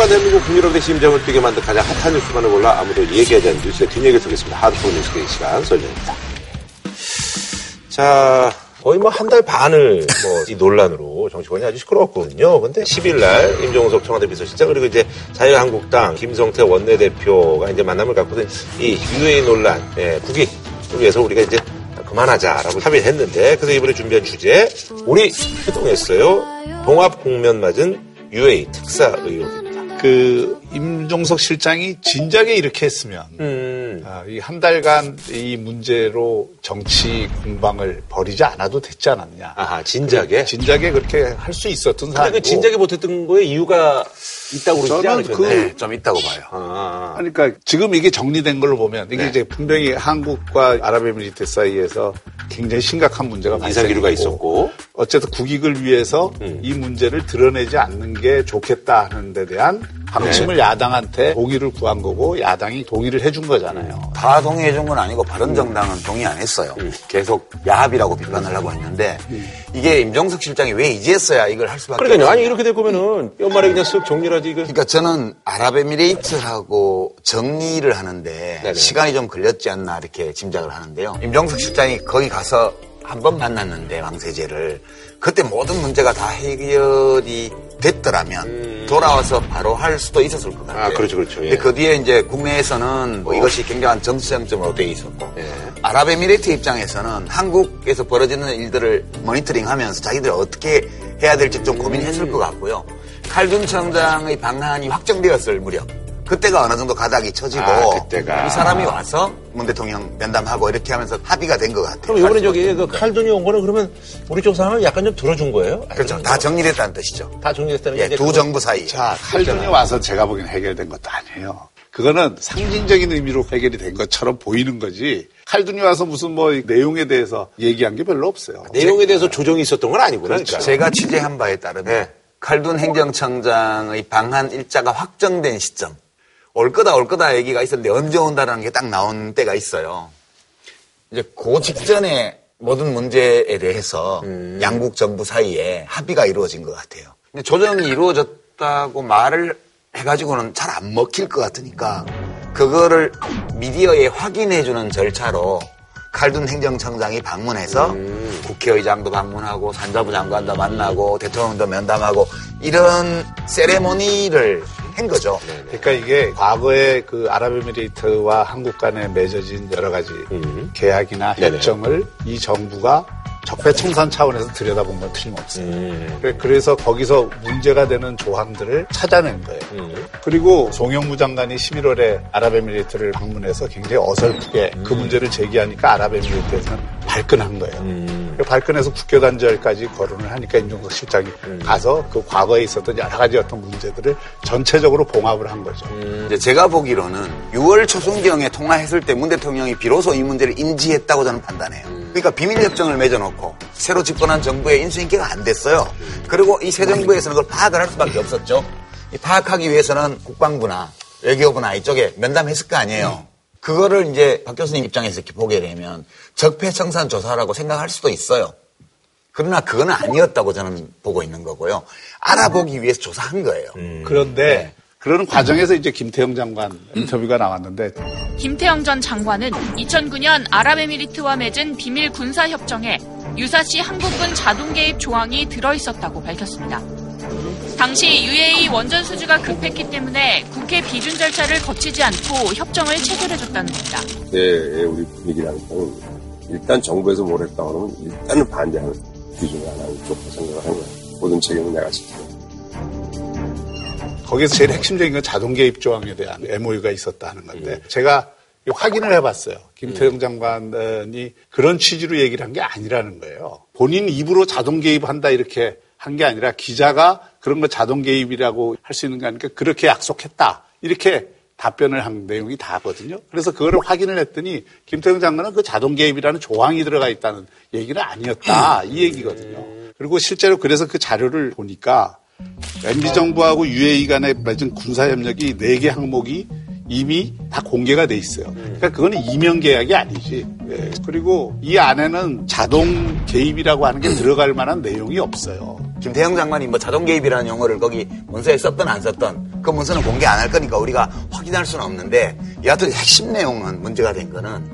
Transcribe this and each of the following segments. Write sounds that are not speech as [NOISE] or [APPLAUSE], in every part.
하루가 대한민국 국민여러분의 심장을 뛰게 만든 가장 핫한 뉴스만을 골라 아무도 얘기하지 않는 뉴스의 뒷얘기를 쏘겠습니다. 하드코어 뉴스의 시간 설정입니다. 자, 거의 뭐 한 달 반을 뭐 이 논란으로 정치권이 아주 시끄러웠거든요. 근데 10일 날 임종석 청와대 비서실장 그리고 이제 자유한국당 김성태 원내대표가 이제 만남을 갖고서 이 유해 논란, 예, 국익을 위해서 우리가 이제 그만하자라고 합의를 했는데 그래서 이번에 준비한 주제 우리 해동했어요. 봉합 공면 맞은 UA 특사 의혹입니다. 그 임종석 실장이 진작에 이렇게 했으면 음. 아, 이한 달간 이 문제로 정치 공방을 벌이지 않아도 됐지 않았냐. 아하, 진작에? 진작에 그렇게 할 수 있었던 사안이고. 그 진작에 못했던 거에 이유가 있다고 그러지 저는 않으셨나요? 그- 네, 좀 있다고 봐요. 아, 그러니까 지금 이게 정리된 걸로 보면 이게 네. 이제 분명히 한국과 아랍에미리트 사이에서 굉장히 심각한 문제가 발생했고 있었고. 어쨌든 국익을 위해서 음. 이 문제를 드러내지 않는 게 좋겠다 하는 데 대한 방침을 네. 야당한테 동의를 구한 거고 야당이 동의를 해준 거잖아요. 다 동의해 준 건 아니고 바른정당은 동의 안 했어요. 계속 야합이라고 비판을 하고 있는데 이게 임종석 실장이 왜 이제서야 이걸 할 수밖에 그러니까요. 아니, 없느냐. 이렇게 될 거면은 연말에 그냥 쓱 정리를 하지, 이거. 그러니까 저는 아랍에미레이트하고 정리를 하는데 네네. 시간이 좀 걸렸지 않나 이렇게 짐작을 하는데요. 임종석 실장이 거기 가서 한 번 만났는데 왕세제를 그때 모든 문제가 다 해결이 됐더라면 돌아와서 바로 할 수도 있었을 것 같아요. 음. 아, 그렇죠, 그렇죠. 예. 근데 그 뒤에 이제 국내에서는 뭐 이것이 굉장한 정치쟁점으로 돼 있었고 예. 아랍에미레이트 입장에서는 한국에서 벌어지는 일들을 모니터링하면서 자기들이 어떻게 해야 될지 좀 고민했을 것 같고요. 칼둔 청장의 방한이 확정되었을 무렵 그때가 어느 정도 가닥이 쳐지고 아, 그때가. 이 사람이 와서 문 대통령 면담하고 이렇게 하면서 합의가 된 것 같아요. 그럼 이번에 저기 그 칼돈이 온 거는 그러면 우리 쪽 상황을 약간 좀 들어준 거예요? 그렇죠. 다 정리됐다는 뜻이죠. 다 정리됐다는 게 예, 두 그거- 정부 사이. 자, 칼둔이 와서 제가 보기엔 해결된 것도 아니에요. 그거는 상징적인 의미로 해결이 된 것처럼 보이는 거지. 칼둔이 와서 무슨 뭐 내용에 대해서 얘기한 게 별로 없어요. 내용에 대해서 조정이 있었던 건 아니구나. 그러니까. 제가 취재한 바에 따르면 네. 칼둔 행정청장의 방한 일자가 확정된 시점 올 거다 올 거다 얘기가 있었는데 언제 온다라는 게 딱 나온 때가 있어요. 이제 그 직전에 모든 문제에 대해서 양국 정부 사이에 합의가 이루어진 것 같아요. 근데 조정이 이루어졌다고 말을 해가지고는 잘 안 먹힐 것 같으니까 그거를 미디어에 확인해주는 절차로 칼둔 행정청장이 방문해서 국회의장도 방문하고 산자부 장관도 만나고 대통령도 면담하고 이런 세레모니를 한 거죠. 그러니까 이게 과거에 그 아랍에미레이트와 한국 간에 맺어진 여러 가지 계약이나 네네. 협정을 이 정부가 적폐청산 차원에서 들여다본 건 틀림없어요. 음. 그래- 그래서 거기서 문제가 되는 조항들을 찾아낸 거예요. 음. 그리고 송영무 장관이 11월에 아랍에미레이트를 방문해서 굉장히 어설프게 그 문제를 제기하니까 아랍에미레이트에서는 발끈한 거예요. 음. 그 발끈해서 국교 단절까지 거론을 하니까 임종석 실장이 가서 그 과거에 있었던 여러 가지 어떤 문제들을 전체적으로 봉합을 한 거죠. 이제 제가 보기로는 6월 초순경에 통화했을 때 문 대통령이 비로소 이 문제를 인지했다고 저는 판단해요. 그러니까 비밀협정을 맺어놓고 새로 집권한 정부의 인수인계가 안 됐어요. 그리고 이 새 정부에서는 그걸 파악을 할 수밖에 없었죠. 이 파악하기 위해서는 국방부나 외교부나 이쪽에 면담했을 거 아니에요. 그거를 이제 박 교수님 입장에서 이렇게 보게 되면 적폐청산 조사라고 생각할 수도 있어요. 그러나 그건 아니었다고 저는 보고 있는 거고요. 알아보기 위해서 조사한 거예요. 그런데 네. 그런 과정에서 이제 김태형 장관 인터뷰가 나왔는데 김태영 전 장관은 2009년 아랍에미리트와 맺은 비밀 군사 협정에 유사시 한국군 자동 개입 조항이 들어 있었다고 밝혔습니다. 당시 UAE 원전 수주가 급했기 때문에 국회 비준 절차를 거치지 않고 협정을 체결해줬다는 겁니다. 그때의 우리 분위기라는 거는 일단 정부에서 뭘 했다 그러면 일단은 반대하는 기준이 하나는 좋고 생각을 한 거야. 모든 책임은 내가 지키고. 거기서 제일 핵심적인 건 자동 개입 조항에 대한 MOU가 있었다는 건데 음. 제가 확인을 해봤어요. 김태형 장관이 그런 취지로 얘기를 한 게 아니라는 거예요. 본인 입으로 자동 개입한다 이렇게 한 게 아니라 기자가 그런 거 자동 개입이라고 할 수 있는 게 아니니까 그렇게 약속했다 이렇게 답변을 한 내용이 다거든요. 그래서 그거를 확인을 했더니 김태형 장관은 그 자동 개입이라는 조항이 들어가 있다는 얘기는 아니었다 이 얘기거든요. 그리고 실제로 그래서 그 자료를 보니까 MB 정부하고 UAE 간에 맺은 군사 협력이 네 개 항목이 이미 다 공개가 돼 있어요. 그러니까 그거는 이면 계약이 아니지. 예. 그리고 이 안에는 자동 개입이라고 하는 게 [CLEARS THROAT] 들어갈 만한 내용이 없어요. 김태형 장관이 뭐 자동 개입이라는 용어를 거기 문서에 썼던 안 썼던 그 문서는 공개 안 할 거니까 우리가 확인할 수는 없는데 여하튼 핵심 내용은 문제가 된 거는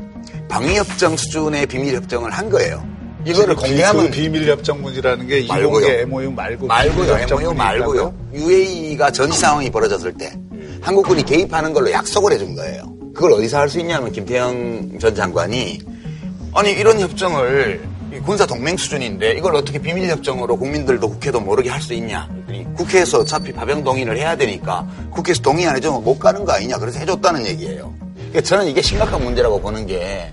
방위협정 수준의 비밀협정을 한 거예요. 이거를 공개하면 그 비밀 협정문이라는 게 말고요. MOU 말고 말고요. MOU 말고요. UAE가 전시 상황이 벌어졌을 때 한국군이 개입하는 걸로 약속을 해준 거예요. 그걸 어디서 할 수 있냐면 김태형 전 장관이 아니 이런 협정을 이 군사 동맹 수준인데 이걸 어떻게 비밀 협정으로 국민들도 국회도 모르게 할 수 있냐? 국회에서 어차피 파병 동의를 해야 되니까 국회에서 동의 안 해주면 못 가는 거 아니냐? 그래서 해줬다는 얘기예요. 그러니까 저는 이게 심각한 문제라고 보는 게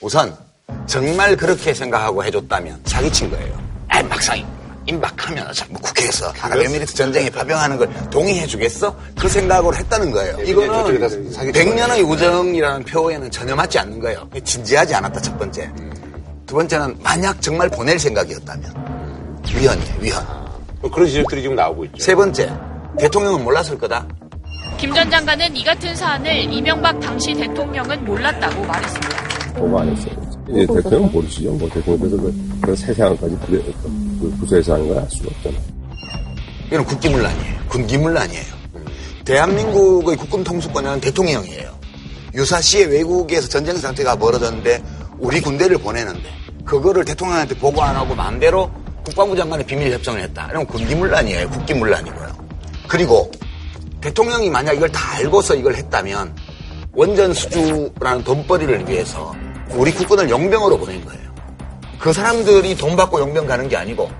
우선 정말 그렇게 생각하고 해줬다면 사기친 거예요. 아, 막상 임박하면 뭐 국회에서 아랍에미리트 전쟁에 파병하는 걸 동의해 주겠어? 그 생각으로 했다는 거예요. 이거는 백년의 우정이라는 표현은 전혀 맞지 않는 거예요. 진지하지 않았다 첫 번째. 두 번째는 만약 정말 보낼 생각이었다면 위헌이에요. 위헌. 뭐 그런 지적들이 지금 나오고 있죠. 세 번째 대통령은 몰랐을 거다. 김 전 장관은 이 같은 사안을 이명박 당시 대통령은 몰랐다고 말했습니다. 보고 안 했어요. 예, 대통령 모르시죠? 뭐 대통령께서 그, 그 세상까지 부, 그 부서에서 하는 걸 알 수가 없잖아요. 이건 국기문란이에요. 군기문란이에요. 대한민국의 국군 통수권은 대통령이에요. 유사시에 외국에서 전쟁 상태가 벌어졌는데 우리 군대를 보내는데 그거를 대통령한테 보고 안 하고 마음대로 국방부 장관의 비밀 협정을 했다. 이러면 군기문란이에요. 국기문란이고요. 그리고 대통령이 만약 이걸 다 알고서 이걸 했다면 원전 수주라는 돈벌이를 위해서 우리 국군을 용병으로 보낸 거예요. 그 사람들이 돈 받고 용병 가는 게 아니고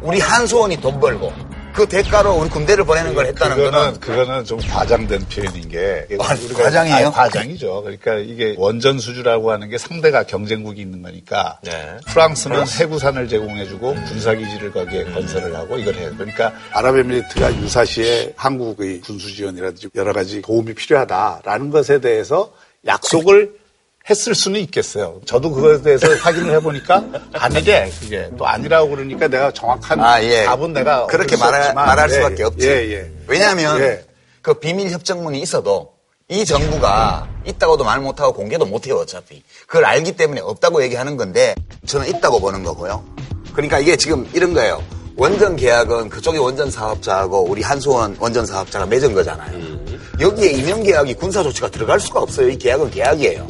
우리 한수원이 돈 벌고 그 대가로 우리 군대를 보내는 걸 했다는 그거는 거는 그거는 좀 과장된 표현인 게 아, 과장이에요? 아니, 과장이죠. 그러니까 이게 원전 수주라고 하는 게 상대가 경쟁국이 있는 거니까 네. 프랑스는 해구산을 제공해주고 군사기지를 거기에 건설을 하고 이걸 해요. 그러니까 아랍에미리트가 유사시에 한국의 군수 지원이라든지 여러 가지 도움이 필요하다라는 것에 대해서 약속을 했을 수는 있겠어요. 저도 그것에 대해서 [LAUGHS] 확인을 해보니까 아니래 그게 또 아니라고 그러니까 내가 정확한 아, 예. 답은 내가 그렇게 수 말할, 예, 수밖에 예. 없지. 예, 예. 왜냐하면 예. 그 비밀 협정문이 있어도 이 정부가 있다고도 말 못하고 공개도 못해요 어차피. 그걸 알기 때문에 없다고 얘기하는 건데 저는 있다고 보는 거고요. 그러니까 이게 지금 이런 거예요. 원전 계약은 그쪽의 원전 사업자하고 우리 한수원 원전 사업자가 맺은 거잖아요. 여기에 임용 계약이 군사 조치가 들어갈 수가 없어요. 이 계약은 계약이에요.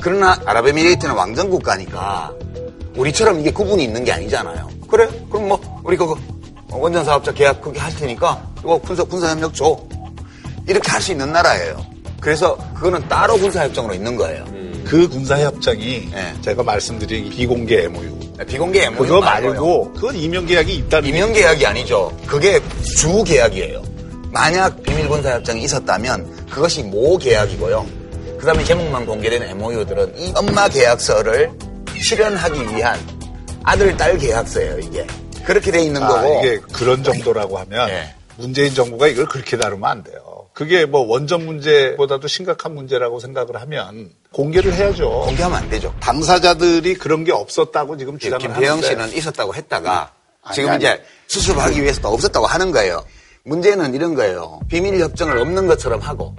그러나 아랍에미레이트는 왕정 국가니까 우리처럼 이게 구분이 있는 게 아니잖아요. 그래? 그럼 뭐 우리 그거 원전 사업자 계약 그렇게 할 테니까 이거 군사 군사 협력 줘. 이렇게 할 수 있는 나라예요. 그래서 그거는 따로 군사 협정으로 있는 거예요. 그 군사 협정이 예. 제가 말씀드린 비공개 MOU. 비공개 MOU 그거. 말고 그건 임용계약이 있다는 임용 계약이 아니죠. 그게 주 계약이에요. 만약 비밀 군사 협정이 있었다면 그것이 모 계약이고요. 그 다음에 제목만 공개된 MOU들은 이 엄마 계약서를 실현하기 위한 아들 딸 계약서예요. 이게 그렇게 돼 있는 아, 거고. 이게 그런 정도라고 하면 예. 문재인 정부가 이걸 그렇게 다루면 안 돼요. 그게 뭐 원전 문제보다도 심각한 문제라고 생각을 하면 공개를 해야죠. 공개하면 안 되죠. 당사자들이 그런 게 없었다고 지금 주장을 김태형 하는데 씨는 있었다고 했다가 아니, 지금 아니. 이제 수습하기 위해서 또 없었다고 하는 거예요. 문제는 이런 거예요. 비밀 협정을 없는 것처럼 하고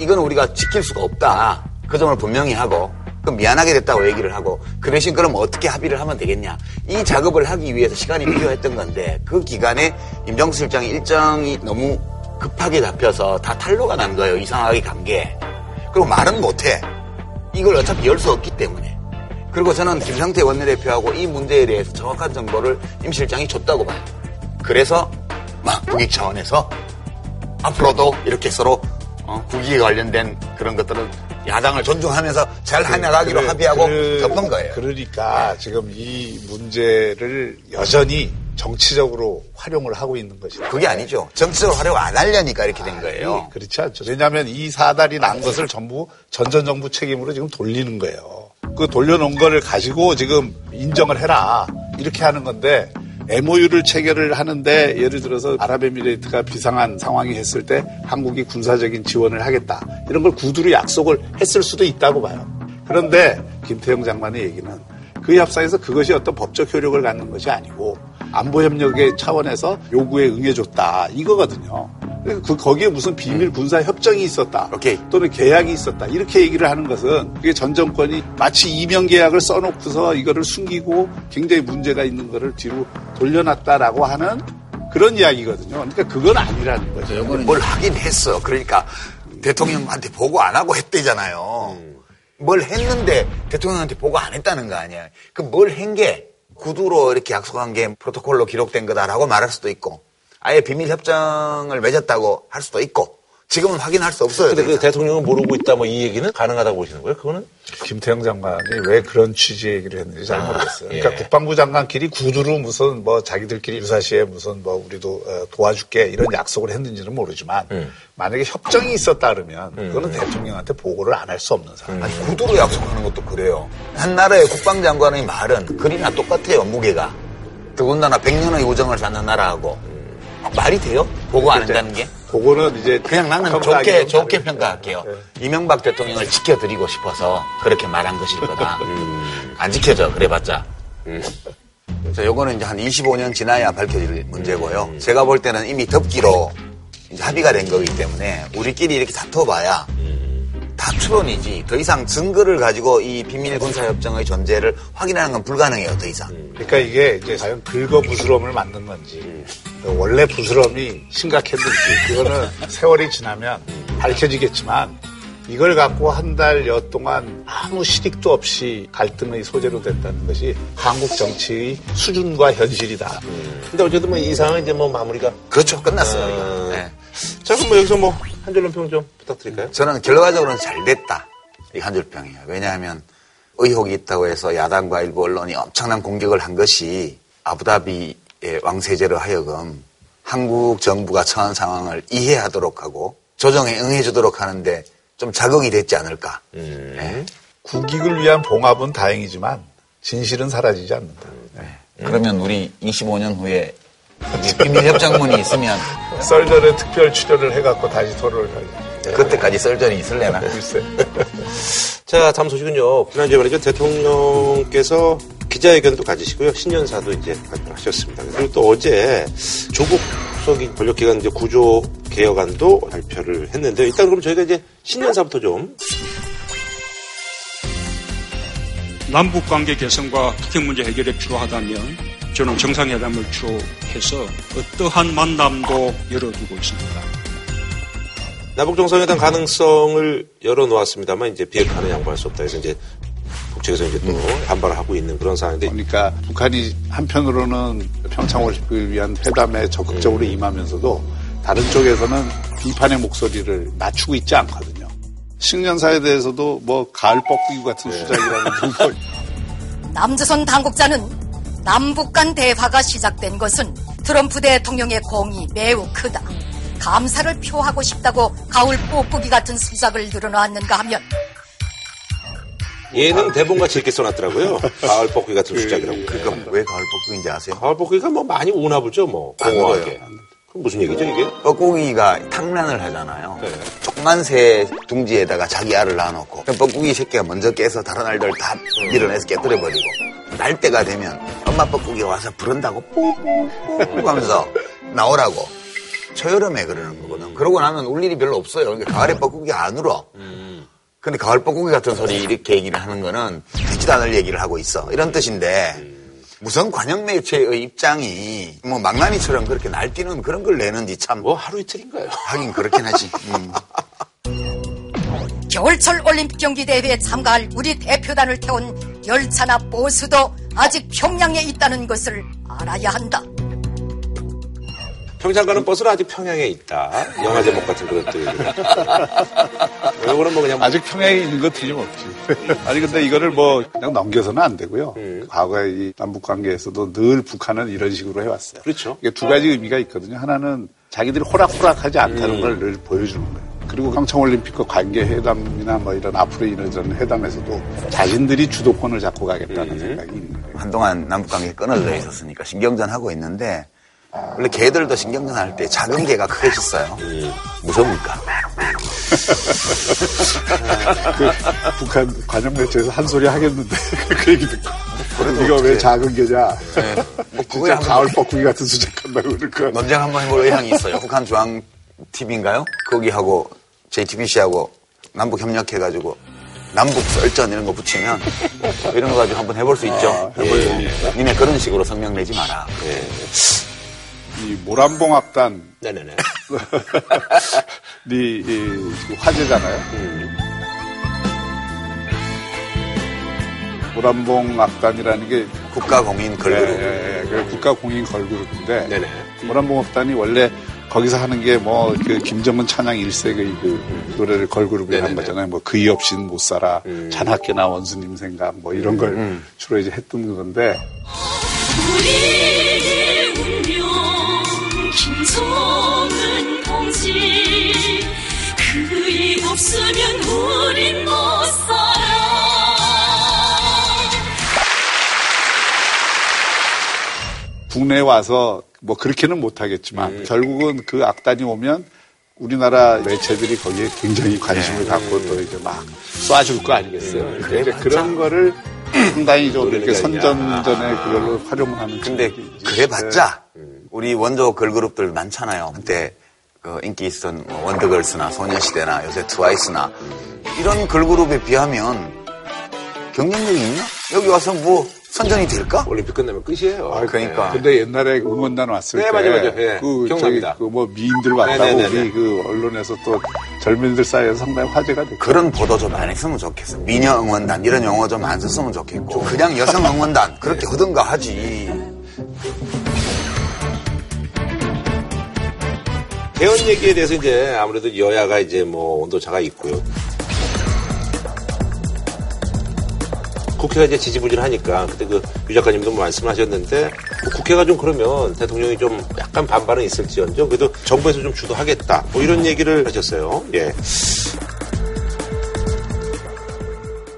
이건 우리가 지킬 수가 없다. 그 점을 분명히 하고 그럼 미안하게 됐다고 얘기를 하고 그 대신 그럼 어떻게 합의를 하면 되겠냐. 이 작업을 하기 위해서 시간이 [CLEARS THROAT] 필요했던 건데 그 기간에 임정수 실장이 일정이 너무 급하게 잡혀서 다 탈로가 난 거예요. 이상하게 간 게. 그리고 말은 못해. 이걸 어차피 열 수 없기 때문에. 그리고 저는 김상태 원내대표하고 이 문제에 대해서 정확한 정보를 임 실장이 줬다고 봐요. 그래서 막 국익 차원에서 앞으로도 이렇게 서로 어, 국익에 관련된 그런 것들은 야당을 존중하면서 잘 해나가기로 그래, 합의하고 그- 덮은 거예요. 그러니까 지금 이 문제를 여전히 정치적으로 활용을 하고 있는 것이다. 그게 아니죠. 정치적으로 활용 안 하려니까 이렇게 된 거예요. 아니, 그렇지 않죠. 왜냐하면 이 사달이 난 것을 전부 전전 정부 책임으로 지금 돌리는 거예요. 그 돌려놓은 거를 가지고 지금 인정을 해라 이렇게 하는 건데 MOU를 체결을 하는데 예를 들어서 아랍에미레이트가 비상한 상황이 했을 때 한국이 군사적인 지원을 하겠다 이런 걸 구두로 약속을 했을 수도 있다고 봐요. 그런데 김태형 장관의 얘기는 그 협상에서 그것이 어떤 법적 효력을 갖는 것이 아니고 안보협력의 차원에서 요구에 응해줬다 이거거든요. 그 거기에 무슨 비밀 군사 협정이 있었다. 오케이. 또는 계약이 있었다. 이렇게 얘기를 하는 것은 그게 전 정권이 마치 이명 계약을 써놓고서 이거를 숨기고 굉장히 문제가 있는 거를 뒤로 돌려놨다라고 하는 그런 이야기거든요. 그러니까 그건 아니라는 거죠. 뭘 하긴 했어. 그러니까 대통령한테 보고 안 하고 했대잖아요. 뭘 했는데 대통령한테 보고 안 했다는 거 아니야. 그 뭘 한 게 구두로 이렇게 약속한 게 프로토콜로 기록된 거다라고 말할 수도 있고 아예 비밀 협정을 맺었다고 할 수도 있고 지금은 확인할 수 없어요. 근데 그. 대통령은 모르고 있다 뭐 이 얘기는 가능하다고 보시는 거예요? 그거는? 김태형 장관이 왜 그런 취지의 얘기를 했는지 잘 모르겠어요. 예. 그러니까 국방부 장관끼리 구두로 무슨 뭐 자기들끼리 유사시에 무슨 뭐 우리도 어, 도와줄게 이런 약속을 했는지는 모르지만 음. 만약에 협정이 있었다 그러면 그거는 대통령한테 보고를 안 할 수 없는 사람. 아니 구두로 약속하는 것도 그래요. 한 나라의 국방장관의 말은 그리나 똑같아요. 무게가. 더군다나 100년의 우정을 쌓는 나라하고 말이 돼요? 보고 안 한다는 게? 그거는 이제 그냥 나는 좋게 좋게. 평가할게요. 이명박 대통령을 지켜드리고 싶어서 그렇게 말한 것일 거다. [LAUGHS] 안 지켜져 그래봤자. 그래서 요거는 이제 한 25년 지나야 밝혀질 문제고요. 제가 볼 때는 이미 덮기로 이제 합의가 된 거기 때문에 우리끼리 이렇게 다퉈봐야 다 추론이지 더 이상 증거를 가지고 이 비밀 군사협정의 존재를 확인하는 건 불가능해요 더 이상. 그러니까 이게 이제 과연 긁어 부스럼을 만든 건지 원래 부스럼이 심각했는지 그거는 [LAUGHS] 세월이 지나면 밝혀지겠지만 이걸 갖고 한 달여 동안 아무 실익도 없이 갈등의 소재로 됐다는 것이 한국 정치의 수준과 현실이다. 근데 어쨌든 뭐 이상은 이제 뭐 마무리가. 그렇죠 끝났어요. 아. 자, 그럼 뭐 여기서 뭐 한 줄로 평 좀 부탁드릴까요? 저는 결과적으로는 잘 됐다. 이 한 줄평이에요. 왜냐하면 의혹이 있다고 해서 야당과 일부 언론이 엄청난 공격을 한 것이 아부다비의 왕세제로 하여금 한국 정부가 처한 상황을 이해하도록 하고 조정에 응해주도록 하는데 좀 자극이 됐지 않을까. 네. 국익을 위한 봉합은 다행이지만 진실은 사라지지 않는다. 네. 그러면 우리 25년 후에 비밀 협정문이 있으면 썰전에 특별 출연을 해갖고 다시 토론을 하게. 그때까지 썰전이 있을래나? [LAUGHS] 글쎄. 자, 다음 소식은요. 지난주에 말이죠. 대통령께서 기자회견도 가지시고요. 신년사도 이제 발표하셨습니다. 그리고 또 어제 조국 수석이 권력기관 이제 구조 개혁안도 발표를 했는데 일단 그럼 저희가 이제 신년사부터 좀 남북 관계 개선과 북핵 문제 해결에 필요하다면 저는 정상회담을 주로 해서 어떠한 만남도 열어두고 있습니다. 남북 정상회담 가능성을 열어놓았습니다만 이제 비핵화는 양보할 수 없다 해서 이제 북측에서 이제 또 반발을 하고 있는 그런 상황인데 그러니까 북한이 한편으로는 평창 올림픽을 위한 회담에 적극적으로 임하면서도 다른 쪽에서는 비판의 목소리를 낮추고 있지 않거든요. 식년사에 대해서도 뭐 가을 뻐꾸기 같은 수작이라는 뭐 [LAUGHS] 남조선 당국자는 남북 간 대화가 시작된 것은 트럼프 대통령의 공이 매우 크다. 감사를 표하고 싶다고 가을 뽀꾸기 같은 수작을 늘어놨는가 하면 얘는 대본같이 이렇게 써놨더라고요. 가을 뻐꾸기 같은 수작이라고. 그러니까 왜 가을 볶음인지 아세요? 가을 뻐꾸기가 뭐 많이 오나 보죠, 뭐. 안 공허하게. 무슨 얘기죠, 이게? 뻐꾸기가 탕란을 하잖아요. 조그만 새 둥지에다가 자기 알을 낳아 놓고 그럼 뻐꾸기 새끼가 먼저 깨서 다른 알들 다 밀어내서 깨뜨려 버리고 날 때가 되면 엄마 뻐꾸기가 와서 부른다고 뽀뽀뽀 하면서 나오라고 초여름에 그러는 거거든. 그러고 나면 울 일이 별로 없어요. 그러니까 가을에 뻐꾸기가 안 울어. 근데 가을 뻐꾸기 같은 소리 이렇게 얘기를 하는 거는 듣지도 않을 얘기를 하고 있어. 이런 뜻인데 무슨 관영 매체의 입장이 뭐 망나니처럼 그렇게 날뛰는 그런 걸 내는지 참 뭐 하루 이틀인가요? 하긴 그렇긴 하지. [LAUGHS] 음. 겨울철 올림픽 경기 대회에 참가할 우리 대표단을 태운 열차나 보수도 아직 평양에 있다는 것을 알아야 한다. 평창 가는 버스는 아직 평양에 있다. 영화 제목 같은 얘기가. 이거는 뭐 그냥 아직 평양에 있는 거 틀림없지. [LAUGHS] 아니 근데 이거를 뭐 그냥 넘겨서는 안 되고요. 음. 과거에 이 남북 관계에서도 늘 북한은 이런 식으로 해왔어요. 그렇죠. 이게 두 가지 의미가 있거든요. 하나는 자기들이 호락호락하지 않다는 음. 걸늘 보여주는 거예요. 그리고 평창올림픽과 관계 회담이나 뭐 이런 앞으로 이루어지는 회담에서도 자신들이 주도권을 잡고 가겠다는 음. 생각이 있는 거예요. 한동안 남북관계 끊어져 있었으니까 신경전 하고 있는데 원래 개들도 신경 전 할 때 작은 개가 크해졌어요. 무서우니까. 그 북한 관영 매체에서 한 소리 하겠는데 [LAUGHS] 그 얘기 듣고 그래도 이거 왜 작은 게냐? 뭐 그거야 진짜 가을 뻐꾸기 같은 수작한다고 그럴 거야. 논쟁 한번 해볼 의향이 있어요. 북한 중앙 TV인가요? 거기하고 JTBC하고 남북 협력해가지고 남북 썰전 이런 거 붙이면 이런 거 가지고 한번 해볼 수 있죠. 아, 해볼 수 있다. 니네 그런 식으로 성명 내지 마라. 이 모란봉 악단 네네네. [LAUGHS] 이, 이 화제잖아요. 모란봉 악단이라는 게 국가 공인 걸그룹. 예, 예, 예. 그 국가 공인 걸그룹인데 네네. 모란봉 악단이 원래 거기서 하는 게 뭐 그 김정은 찬양 일색의 그 노래를 걸그룹에 한. 거잖아요. 뭐 그이 없인 못 살아, 음. 잔학계나 원수님 생각 뭐 이런 걸 주로 이제 했던 건데 우리 국내에 와서 뭐 그렇게는 못하겠지만 음. 결국은 그 악단이 오면 우리나라 매체들이 거기에 굉장히 관심을 네. 갖고 또 이제 막 쏴줄 거 아니겠어요. 음. 그러니까 이제 그런 거를 상당히 좀 이렇게. 선전전에 그걸로 활용을 하는 근데 그래봤자 우리 원조 걸그룹들 많잖아요. 한때 그 인기 있었던 뭐 원더걸스나 소녀시대나 요새 트와이스나 이런 걸그룹에 비하면 경쟁력이 있나? 여기 와서 뭐 선전이 될까? 올림픽 끝나면 끝이에요. 아, 그러니까. 근데 옛날에 응원단 왔을 네, 때, 맞아요, 맞아요. 예, 그 기억납니다. 저기 그뭐 미인들 왔다고 네네네네. 우리 그 언론에서 또 젊은이들 사이에서 상당히 화제가 됐고. 그런 보도 좀안 했으면 좋겠어. 미녀 응원단 이런 용어 좀 안 썼으면 좋겠고 그냥 여성 [LAUGHS] 응원단 그렇게 하든가 하지. 개헌 얘기에 대해서 이제 아무래도 여야가 이제 뭐 온도차가 있고요. 국회가 이제 지지부진하니까 그때 그 유 작가님도 말씀하셨는데 뭐 국회가 좀 그러면 대통령이 좀 약간 반발은 있을지언정 그래도 정부에서 좀 주도하겠다 뭐 이런 얘기를 하셨어요. 예.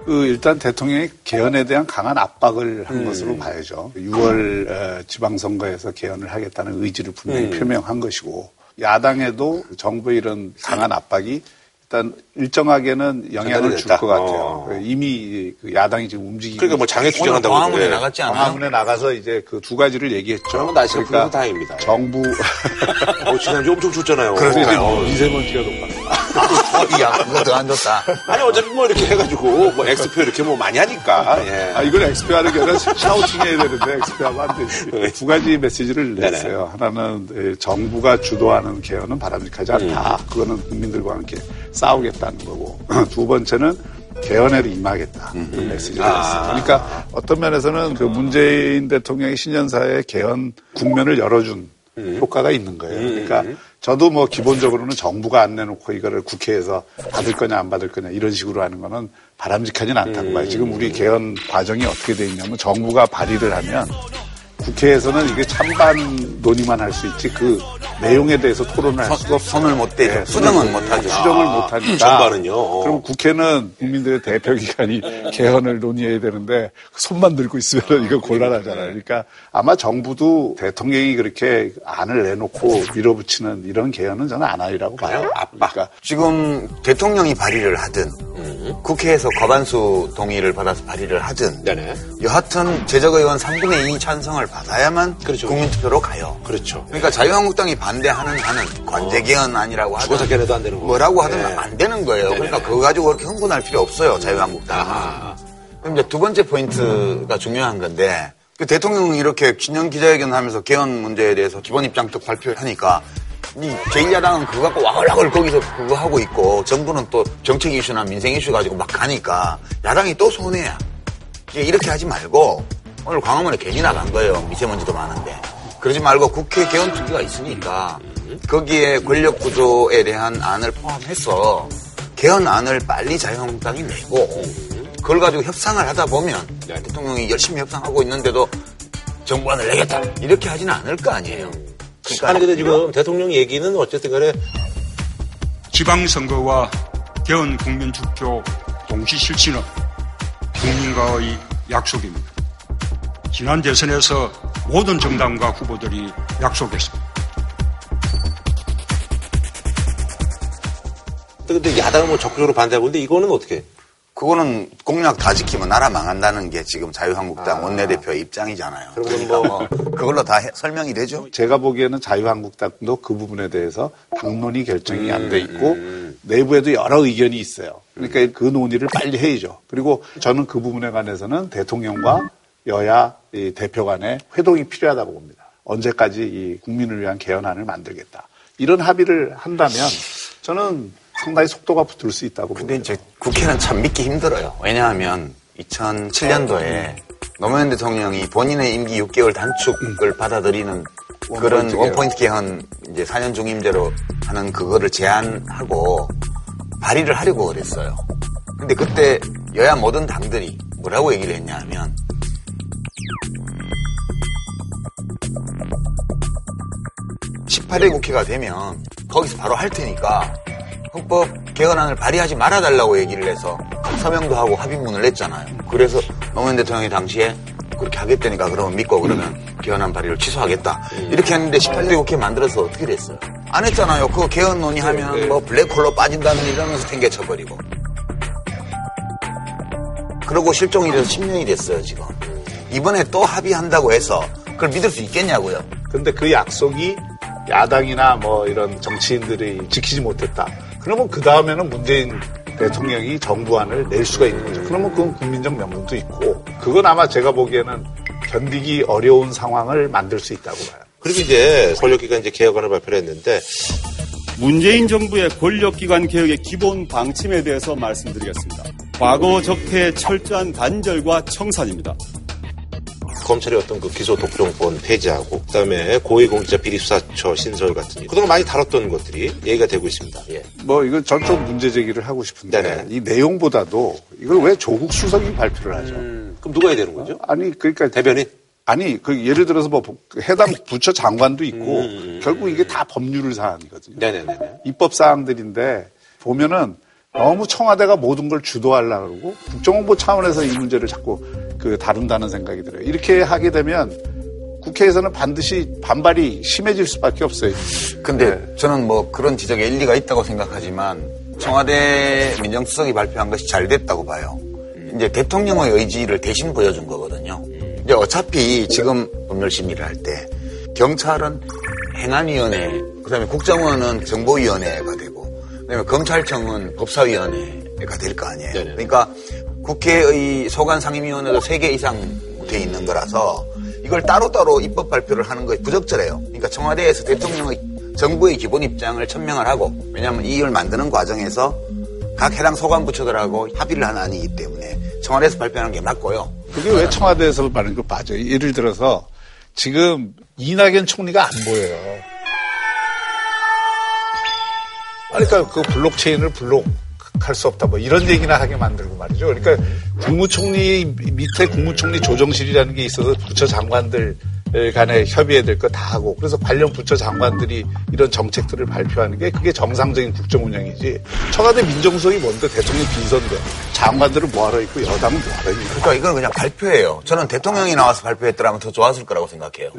그 일단 대통령이 개헌에 대한 강한 압박을 한 음. 것으로 봐야죠. 6월 어, 지방선거에서 개헌을 하겠다는 의지를 분명히 음. 표명한 것이고 야당에도 정부의 이런 강한 압박이 일단 일정하게는 영향을 줄 것. 같아요. 어. 이미 그 야당이 지금 움직이고 그러니까 뭐 장애 투쟁한다고 광화문에 그래. 나갔지 않아요? 광화문에 나가서 이제 그 두 가지를 얘기했죠. 그러면 날씨가 풀려서 다행입니다. 정부 [LAUGHS] 어, 지난주 엄청 춥잖아요. [LAUGHS] 그래서 이제 어. 미세먼지가 높아. 어, 야 그거 더 안 좋다. 아니 어차피 뭐 이렇게 해가지고 뭐 엑스표 이렇게 뭐 많이 하니까. 예. 아, 이걸 엑스표 하는 게 아니라 샤우팅 해야 되는데 엑스표 하면 안 되지. 두 가지 메시지를 냈어요. 하나는 에, 정부가 주도하는 개헌은 바람직하지 않다. 그거는 국민들과 함께 싸우겠다는 거고. [CLEARS THROAT] 두 번째는 개헌에 임하겠다. 그 메시지를 했어요. 그러니까 어떤 면에서는 그 문재인 대통령의 신년사에 개헌 국면을 열어준 효과가 있는 거예요. 그러니까 저도 뭐 기본적으로는 정부가 안 내놓고 이거를 국회에서 받을 거냐 안 받을 거냐 이런 식으로 하는 거는 바람직하진 않다고 봐요. 지금 우리 개헌 과정이 어떻게 돼 있냐면 정부가 발의를 하면 국회에서는 이게 찬반 논의만 할 수 있지 그 내용에 대해서 토론을 할 수가 없어요. 손을 못 대죠. 네, 수정은 손을 못 하죠. 수정을 못 하니까. 전반은요. 어. 그럼 국회는 국민들의 대표 기관이 개헌을 논의해야 되는데 손만 들고 있으면 이거 곤란하잖아요. 그러니까 아마 정부도 대통령이 그렇게 안을 내놓고 밀어붙이는 이런 개헌은 저는 안 하리라고 봐요. 압박. 그러니까 지금 대통령이 발의를 하든 국회에서 과반수 동의를 받아서 발의를 하든 네네. 여하튼 제적 의원 3분의 2 찬성을 받 아야만 그렇죠. 국민투표로 가요. 그렇죠. 그러니까 자유한국당이 반대하는 한은 관제개헌 아니라고 하든 죽어서 걔네도 안 되는 거. 뭐라고 하든 네. 안 되는 거예요. 그러니까 그거 가지고 그렇게 흥분할 필요 없어요. 자유한국당은. 아하. 그럼 이제 두 번째 포인트가 중요한 건데 그 대통령이 이렇게 기념 기자회견 하면서 개헌 문제에 대해서 기본 입장 딱 발표하니까 이 제1야당은 그거 갖고 와글와글 거기서 그거 하고 있고 정부는 또 정책 이슈나 민생 이슈 가지고 막 가니까 야당이 또 손해야. 이렇게 하지 말고 오늘 광화문에 괜히 나간 거예요. 미세먼지도 많은데. 그러지 말고 국회 개헌 특위가 있으니까 거기에 권력 구조에 대한 안을 포함해서 개헌안을 빨리 자유한국당이 내고 그걸 가지고 협상을 하다 보면 대통령이 열심히 협상하고 있는데도 정부안을 내겠다 이렇게 하지는 않을 거 아니에요. 그러니까 아니 근데 지금 대통령 얘기는 어쨌든 간에 지방선거와 개헌 국민투표 동시 실시는 국민과의 약속입니다. 지난 대선에서 모든 정당과 후보들이 약속했습니다. 근데 야당은 뭐 적극적으로 반대하고 있는데 이거는 어떻게? 그거는 공약 다 지키면 나라 망한다는 게 지금 자유한국당 원내대표의 입장이잖아요. 그러니까 뭐- 뭐 그걸로 다 해- 설명이 되죠. 제가 보기에는 자유한국당도 그 부분에 대해서 당론이 결정이 안돼 있고 내부에도 여러 의견이 있어요. 그러니까 그 논의를 빨리 해야죠. 그리고 저는 그 부분에 관해서는 대통령과 여야 이 대표 간의 회동이 필요하다고 봅니다. 언제까지 이 국민을 위한 개헌안을 만들겠다. 이런 합의를 한다면 저는 상당히 속도가 붙을 수 있다고 근데 봅니다. 이제 국회는 참 믿기 힘들어요. 왜냐하면 2007년도에 노무현 대통령이 본인의 임기 6개월 단축을 받아들이는 그런 원포인트 원포인트 개헌 이제 4년 중임제로 하는 그거를 제안하고 발의를 하려고 그랬어요. 근데 그때 여야 모든 당들이 뭐라고 얘기를 했냐 하면 18대 국회가 되면 거기서 바로 할 테니까 헌법 개헌안을 발의하지 말아달라고 얘기를 해서 서명도 하고 합의문을 냈잖아요. 그래서 노무현 대통령이 당시에 그렇게 하겠다니까 그러면 믿고 그러면 개헌안 발의를 취소하겠다. 이렇게 했는데 18대 국회 만들어서 어떻게 됐어요? 안 했잖아요. 그거 개헌 논의하면 뭐 블랙홀로 빠진다는 이러면서 탱개쳐버리고. 그러고 실종이 돼서 10년이 됐어요, 지금. 이번에 또 합의한다고 해서 그걸 믿을 수 있겠냐고요. 근데 그 약속이 야당이나 뭐 이런 정치인들이 지키지 못했다. 그러면 그 다음에는 문재인 대통령이 정부안을 낼 수가 있는 거죠. 그러면 그건 국민적 명분도 있고, 그건 아마 제가 보기에는 견디기 어려운 상황을 만들 수 있다고 봐요. 그리고 이제 권력기관 이제 개혁안을 발표를 했는데 문재인 정부의 권력기관 개혁의 기본 방침에 대해서 말씀드리겠습니다. 과거 적폐의 철저한 단절과 청산입니다. 검찰이 어떤 그 기소 독점권 폐지하고 그다음에 고위공직자 비리 수사처 신설 같은 그동안 많이 다뤘던 것들이 얘기가 되고 있습니다. 예. 뭐 이건 전좀 문제 제기를 하고 싶은데 네네. 이 내용보다도 이걸 왜 조국 수석이 발표를 하죠? 그럼 누가 해야 되는 거죠? 아니 그러니까 대변인? 아니 그 예를 들어서 뭐 해당 부처 장관도 있고 결국 이게 다 법률 사안이거든요. 네네네. 입법 사항들인데 보면은 너무 청와대가 모든 걸 주도하려고 그러고 국정홍보 차원에서 이 문제를 자꾸 그 다룬다는 생각이 들어요. 이렇게 하게 되면 국회에서는 반드시 반발이 심해질 수밖에 없어요. 근데 네. 저는 뭐 그런 지적에 일리가 있다고 생각하지만 청와대 민정수석이 발표한 것이 잘 됐다고 봐요. 이제 대통령의 의지를 대신 보여준 거거든요. 이제 어차피 지금 법률 심의를 할 때 경찰은 행안위원회, 그다음에 국정원은 정보위원회가 되고, 그다음에 검찰청은 법사위원회가 될 거 아니에요. 그러니까 국회의 소관 상임위원회도 세 개 이상 돼 있는 거라서 이걸 따로따로 입법 발표를 하는 것이 부적절해요. 그러니까 청와대에서 대통령의 정부의 기본 입장을 천명을 하고 왜냐하면 이 일을 만드는 과정에서 각 해당 소관 부처들하고 합의를 한 안이기 때문에 청와대에서 발표하는 게 맞고요. 그게 왜 청와대에서 말하는 거 빠져요? 예를 들어서 지금 이낙연 총리가 안 보여요. 그러니까 그 블록체인을 블록 할 수 없다. 뭐 이런 얘기나 하게 만들고 말이죠. 그러니까 국무총리 밑에 국무총리 조정실이라는 게 있어서 부처 장관들 간에 협의해야 될 거 다 하고 그래서 관련 부처 장관들이 이런 정책들을 발표하는 게 그게 정상적인 국정 운영이지. 청와대 민정수석이 뭔데? 대통령 빈선데. 장관들은 뭐하러 있고 여당은 뭐하러 있는 그러니까 이건 그냥 발표예요. 저는 대통령이 나와서 발표했더라면 더 좋았을 거라고 생각해요.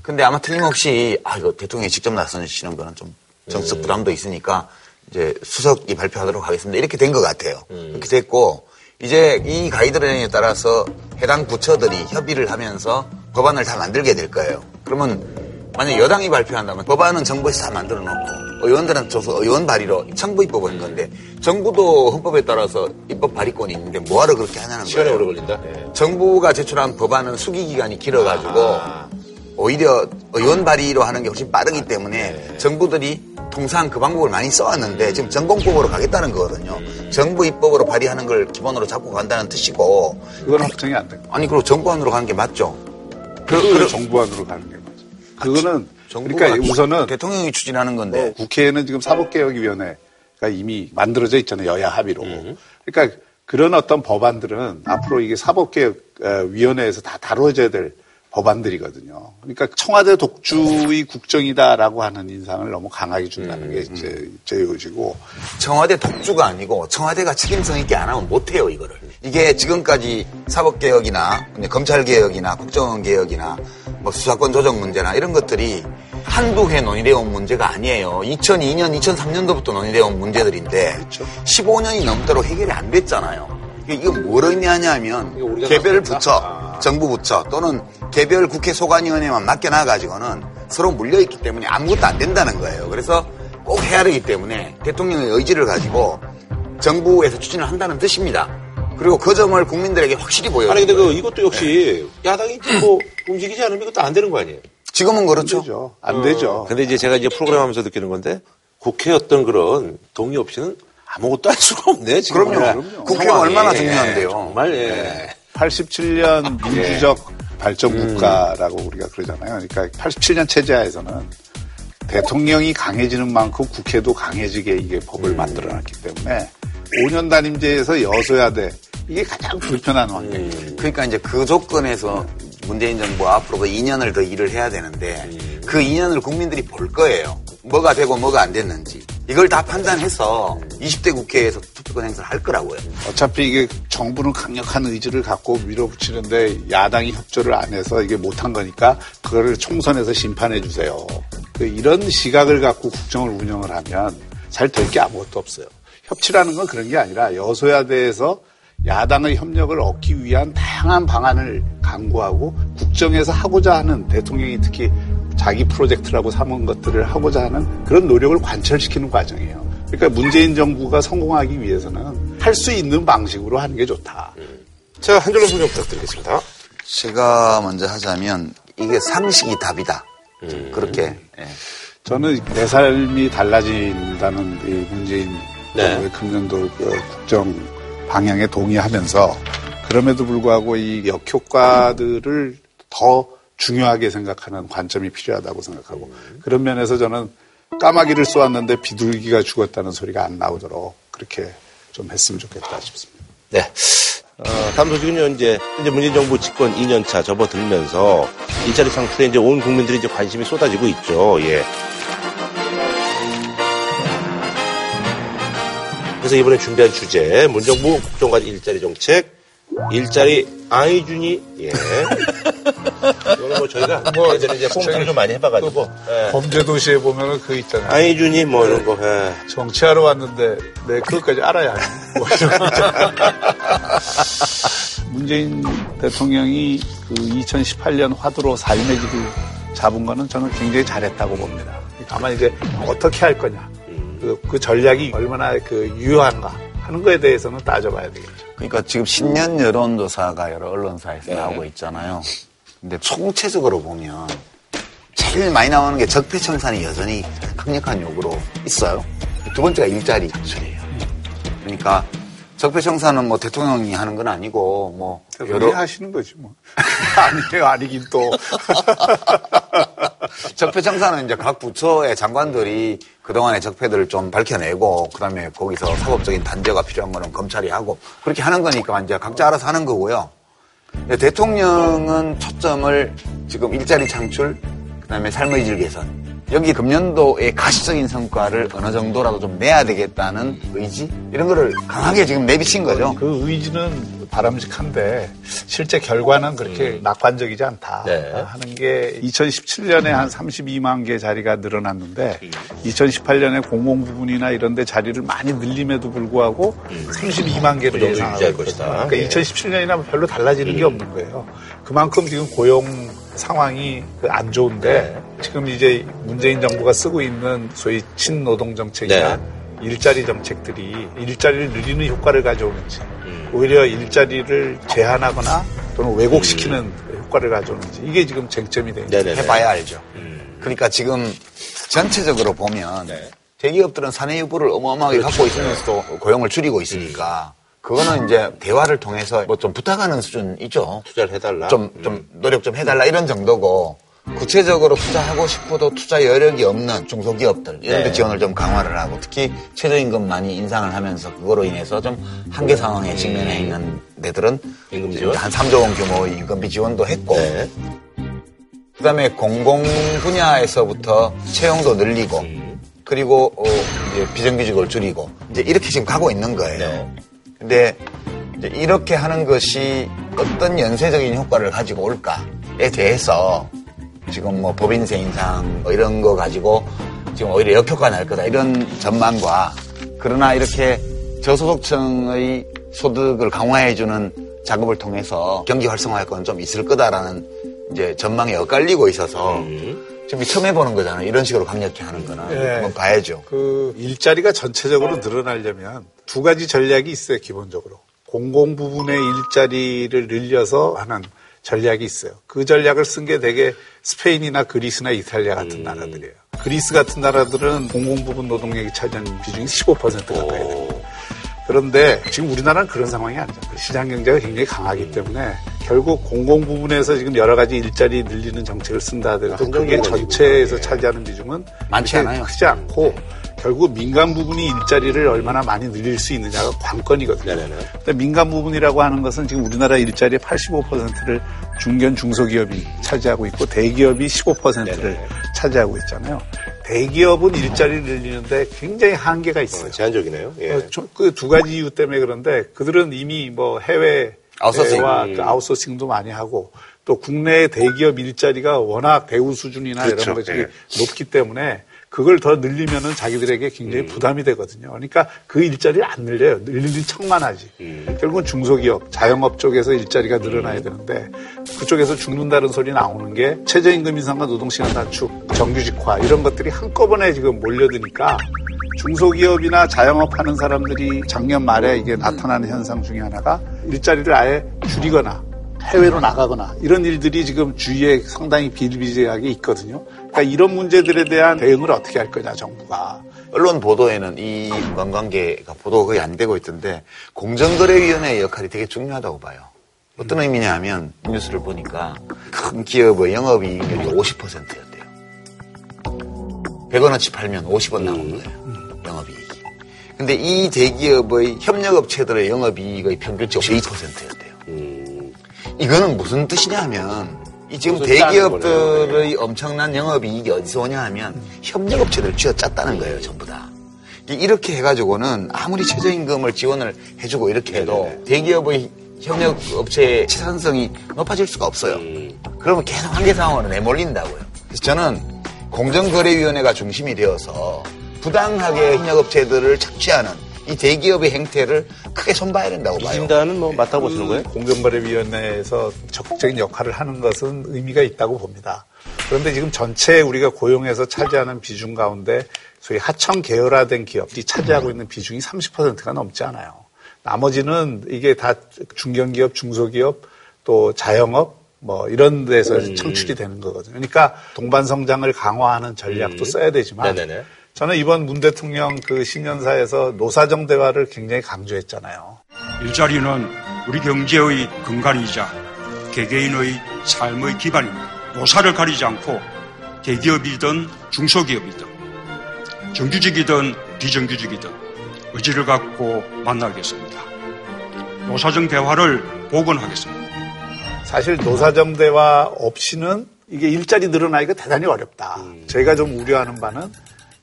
근데 아마 틀림없이 아 이거 대통령이 직접 나서시는 거는 좀 정치적 부담도 있으니까 이제 수석이 발표하도록 하겠습니다. 이렇게 된 것 같아요. 이렇게 됐고 이제 이 가이드라인에 따라서 해당 부처들이 협의를 하면서 법안을 다 만들게 될 거예요. 그러면 만약 여당이 발표한다면 법안은 정부에서 다 만들어 놓고 의원들은 줘서 의원 발의로 청부 입법을 한 건데 정부도 헌법에 따라서 입법 발의권이 있는데 뭐하러 그렇게 하냐는 시간이 거예요. 오래 걸린다. 네. 정부가 제출한 법안은 수기 기간이 길어가지고 오히려 의원 발의로 하는 게 훨씬 빠르기 때문에 정부들이 통상 그 방법을 많이 써왔는데 지금 전공법으로 가겠다는 거거든요. 정부 입법으로 발의하는 걸 기본으로 잡고 간다는 뜻이고 그건 확정이 안된 거예요. 아니 그리고 정부안으로 가는 게 맞죠. 그, 그래- 정부안으로 가는 게 맞아. 그거는 정부가 그러니까 우선은 대통령이 추진하는 건데 뭐 국회에는 지금 사법개혁위원회가 이미 만들어져 있잖아요. 여야 합의로. 그러니까 그런 어떤 법안들은 앞으로 이게 사법개혁 위원회에서 다 다뤄져야 될 법안들이거든요. 그러니까 청와대 독주의 국정이다라고 하는 인상을 너무 강하게 준다는 게 제, 제 요지고 청와대 독주가 아니고 청와대가 책임성 있게 안 하면 못해요 이거를. 이게 지금까지 사법개혁이나 검찰개혁이나 국정원개혁이나 뭐 수사권 조정 문제나 이런 것들이 한두 해 논의되어 온 문제가 아니에요. 2002년, 2003년도부터 논의되어 온 문제들인데 15년이 넘도록 해결이 안 됐잖아요. 이게 이건 뭘 의미하냐면 개별? 부처, 아. 정부 부처 또는 개별 국회 소관위원회만 맡겨놔가지고는 서로 물려있기 때문에 아무것도 안 된다는 거예요. 그래서 꼭 해야 되기 때문에 대통령의 의지를 가지고 정부에서 추진을 한다는 뜻입니다. 그리고 그 점을 국민들에게 확실히 보여요. 아니, 근데 그, 이것도 역시 야당이 뭐 [CLEARS THROAT] 움직이지 않으면 이것도 안 되는 거 아니에요? 지금은 안 그렇죠. 되죠. 안 되죠. 근데 이제 제가 이제 프로그램 하면서 느끼는 건데 국회 어떤 그런 동의 없이는 아무것도 할 수가 없네, 지금. 그럼요. 국회가 얼마나 중요한데요. 정말, 예. 87년 민주적 발전 국가라고 우리가 그러잖아요. 그러니까 87년 체제하에서는 대통령이 강해지는 만큼 국회도 강해지게 이게 법을 만들어놨기 때문에 5년 단임제에서 여소야대 이게 가장 불편한 환경이에요. 그러니까 이제 그 조건에서 문재인 정부가 앞으로 그 2년을 더 일을 해야 되는데 그 2년을 국민들이 볼 거예요. 뭐가 되고 뭐가 안 됐는지. 이걸 다 판단해서 20대 국회에서 투표권 행사를 할 거라고요. 어차피 이게 정부는 강력한 의지를 갖고 밀어붙이는데 야당이 협조를 안 해서 이게 못한 거니까 그거를 총선에서 심판해 주세요. 그 이런 시각을 갖고 국정을 운영을 하면 잘 될 게 아무것도 없어요. 협치라는 건 그런 게 아니라 여소야대에서 야당의 협력을 얻기 위한 다양한 방안을 강구하고 국정에서 하고자 하는 대통령이 특히 자기 프로젝트라고 삼은 것들을 하고자 하는 그런 노력을 관철시키는 과정이에요. 그러니까 문재인 정부가 성공하기 위해서는 할 수 있는 방식으로 하는 게 좋다. 자, 한 줄로 소개 부탁드리겠습니다. 제가 먼저 하자면 이게 상식이 답이다. 그렇게. 예. 저는 내 삶이 달라진다는 이 문재인 네. 정부의 금년도 그 국정 방향에 동의하면서 그럼에도 불구하고 이 역효과들을 더 중요하게 생각하는 관점이 필요하다고 생각하고 그런 면에서 저는 까마귀를 쏘았는데 비둘기가 죽었다는 소리가 안 나오도록 그렇게 좀 했으면 좋겠다 싶습니다. 네. 어, 다음 소식은요, 이제, 이제 문재인 정부 집권 2년차 접어들면서 일자리 창출에 이제 온 국민들이 이제 관심이 쏟아지고 있죠. 예. 그래서 이번에 준비한 주제, 문정부 국정과제 일자리 정책, 일자리 아이준이, 예. 이거는 뭐 저희가 뭐 이제 이제 뽕트를 좀 많이 해봐가지고, 예. 범죄 도시에 보면은 그 있잖아요. 아이준이 뭐 이런 거, 예. 정치하러 왔는데 내 그것까지 알아야 하니. 뭐 이런 거. [LAUGHS] 문재인 대통령이 그 2018년 화두로 삶의 길을 잡은 거는 저는 굉장히 잘했다고 봅니다. 다만 이제 어떻게 할 거냐. 그, 그 전략이 얼마나 그 유효한가 하는 거에 대해서는 따져봐야 되겠죠. 그러니까 지금 신년 여론조사가 여러 언론사에서 나오고 있잖아요. 근데 총체적으로 보면 제일 많이 나오는 게 적폐청산이 여전히 강력한 요구로 있어요. 두 번째가 일자리 창출이에요. 그러니까 적폐청산은 뭐 대통령이 하는 건 아니고 뭐 여러 하시는 거지 뭐. [LAUGHS] 아니에요, 아니긴 또. [LAUGHS] 적폐 청산은 이제 각 부처의 장관들이 그동안의 적폐들을 좀 밝혀내고 그다음에 거기서 사법적인 단죄가 필요한 거는 검찰이 하고 그렇게 하는 거니까 이제 각자 알아서 하는 거고요. 대통령은 초점을 지금 일자리 창출, 그다음에 삶의 질 개선 여기 금년도의 가시적인 성과를 어느 정도라도 좀 내야 되겠다는 의지 이런 거를 강하게 지금 내비친 거죠. 그 의지는 바람직한데 실제 결과는 그렇게 낙관적이지 않다 네. 하는 게 2017년에 한 32만 개 자리가 늘어났는데 2018년에 공공 부분이나 이런 데 자리를 많이 늘림에도 불구하고 32만 개로 그 예상하고. 것이다. 그러니까 예. 2017년이나 별로 달라지는 게 없는 거예요. 그만큼 지금 고용 상황이 그안 좋은데 지금 이제 문재인 정부가 쓰고 있는 소위 친노동 정책이나 네. 일자리 정책들이 일자리를 늘리는 효과를 가져오는지 오히려 일자리를 제한하거나 또는 왜곡시키는 효과를 가져오는지 이게 지금 쟁점이 되는 거죠. 네네네. 해봐야 알죠. 그러니까 지금 전체적으로 보면 대기업들은 사내 유보를 어마어마하게 갖고 있으면서도 고용을 줄이고 있으니까 그거는 이제 대화를 통해서 뭐 좀 부탁하는 수준이죠. 투자를 해달라. 좀, 좀 노력 좀 해달라 이런 정도고 구체적으로 투자하고 싶어도 투자 여력이 없는 중소기업들 이런 데 네. 지원을 좀 강화를 하고 특히 최저임금 많이 인상을 하면서 그거로 인해서 좀 한계 상황에 직면해 있는 데들은 임금 지원? 한 3조 원 규모의 임금비 지원도 했고 네. 그다음에 공공 분야에서부터 채용도 늘리고 그리고 어, 이제 비정규직을 줄이고 이제 이렇게 지금 가고 있는 거예요. 네. 근데 이제 이렇게 하는 것이 어떤 연쇄적인 효과를 가지고 올까에 대해서 지금 뭐 법인세 인상 뭐 이런 거 가지고 지금 오히려 역효과 날 거다 이런 전망과 그러나 이렇게 저소득층의 소득을 강화해주는 작업을 통해서 경기 활성화할 건 좀 있을 거다라는 이제 전망이 엇갈리고 있어서 지금 처음 해보는 거잖아요. 이런 식으로 강력히 하는 거는. 예. 한번 봐야죠. 그 일자리가 전체적으로 늘어나려면 두 가지 전략이 있어요, 기본적으로. 공공 부분의 일자리를 늘려서 하는 전략이 있어요. 그 전략을 쓴 게 되게 스페인이나 그리스나 이탈리아 같은 나라들이에요. 그리스 같은 나라들은 공공 부분 노동력이 차지하는 비중이 15% 가까이 돼요. 그런데 지금 우리나라는 그런 상황이 아니잖아요. 시장 경제가 굉장히 강하기 때문에 결국 공공 부분에서 지금 여러 가지 일자리 늘리는 정책을 쓴다 하더라도 그게 전체에서 차지하는 비중은 많지 않아요. 크지 않고 결국 민간 부분이 일자리를 얼마나 많이 늘릴 수 있느냐가 관건이거든요. 근데 민간 부분이라고 하는 것은 지금 우리나라 일자리의 85%를 중견 중소기업이 차지하고 있고 대기업이 15%를 차지하고 있잖아요. 대기업은 일자리를 늘리는데 굉장히 한계가 있어요. 제한적이네요. 예. 그두 가지 이유 때문에 그런데 그들은 이미 뭐 해외 아웃소싱. 와그 아웃소싱도 많이 하고 또 국내 대기업 일자리가 워낙 배우 수준이나 그렇죠. 이런 것들이 예. 높기 때문에 그걸 더 늘리면은 자기들에게 굉장히 음. 부담이 되거든요. 그러니까 그 일자리를 안 늘려요. 늘리는 척만 하지. 음. 결국은 중소기업, 자영업 쪽에서 일자리가 늘어나야 되는데 그쪽에서 죽는다는 소리 나오는 게 최저임금 인상과 노동시간 단축, 정규직화 이런 것들이 한꺼번에 지금 몰려드니까 중소기업이나 자영업 하는 사람들이 작년 말에 이게 나타나는 현상 중에 하나가 일자리를 아예 줄이거나 해외로 나가거나 이런 일들이 지금 주위에 상당히 비일비재하게 있거든요. 그러니까 이런 문제들에 대한 대응을 어떻게 할 거냐 정부가. 언론 보도에는 이 인간관계가 보도가 거의 안 되고 있던데 공정거래위원회의 역할이 되게 중요하다고 봐요. 어떤 의미냐 하면 뉴스를 보니까 큰 기업의 영업이익률이 50%였대요. 100원어치 팔면 50원 나온 거예요. 영업이익이. 근데 이 대기업의 협력업체들의 영업이익의 평균치 2%였대요. 이거는 무슨 뜻이냐 하면 이 지금 대기업들의 엄청난 영업이익이 어디서 오냐 하면 협력업체들 쥐어짰다는 거예요, 전부 다. 이- 이렇게 해가지고는 아무리 최저임금을 지원을 해주고 이렇게 해도 대기업의 협력업체의 치산성이 높아질 수가 없어요. 그러면 계속 한계 상황으로 내몰린다고요. 그래서 저는 공정거래위원회가 중심이 되어서 부당하게 협력업체들을 착취하는 이 대기업의 행태를 크게 손봐야 된다고 봐요. 이진단은 뭐 맡아보시는 거예요? 공정거래위원회에서 적극적인 역할을 하는 것은 의미가 있다고 봅니다. 그런데 지금 전체 우리가 고용에서 차지하는 비중 가운데 소위 하청 계열화된 기업이 차지하고 있는 비중이 30%가 넘지 않아요. 나머지는 이게 다 중견기업, 중소기업, 또 자영업, 뭐 이런 데서 청출이 되는 거거든요. 그러니까 동반 성장을 강화하는 전략도 써야 되지만 네네네. 저는 이번 문 대통령 그 신년사에서 노사정 대화를 굉장히 강조했잖아요. 일자리는 우리 경제의 근간이자 개개인의 삶의 기반입니다. 노사를 가리지 않고 대기업이든 중소기업이든 정규직이든 비정규직이든 의지를 갖고 만나겠습니다. 노사정 대화를 복원하겠습니다. 사실 노사정 대화 없이는 이게 일자리 늘어나기가 대단히 어렵다. 저희가 좀 우려하는 바는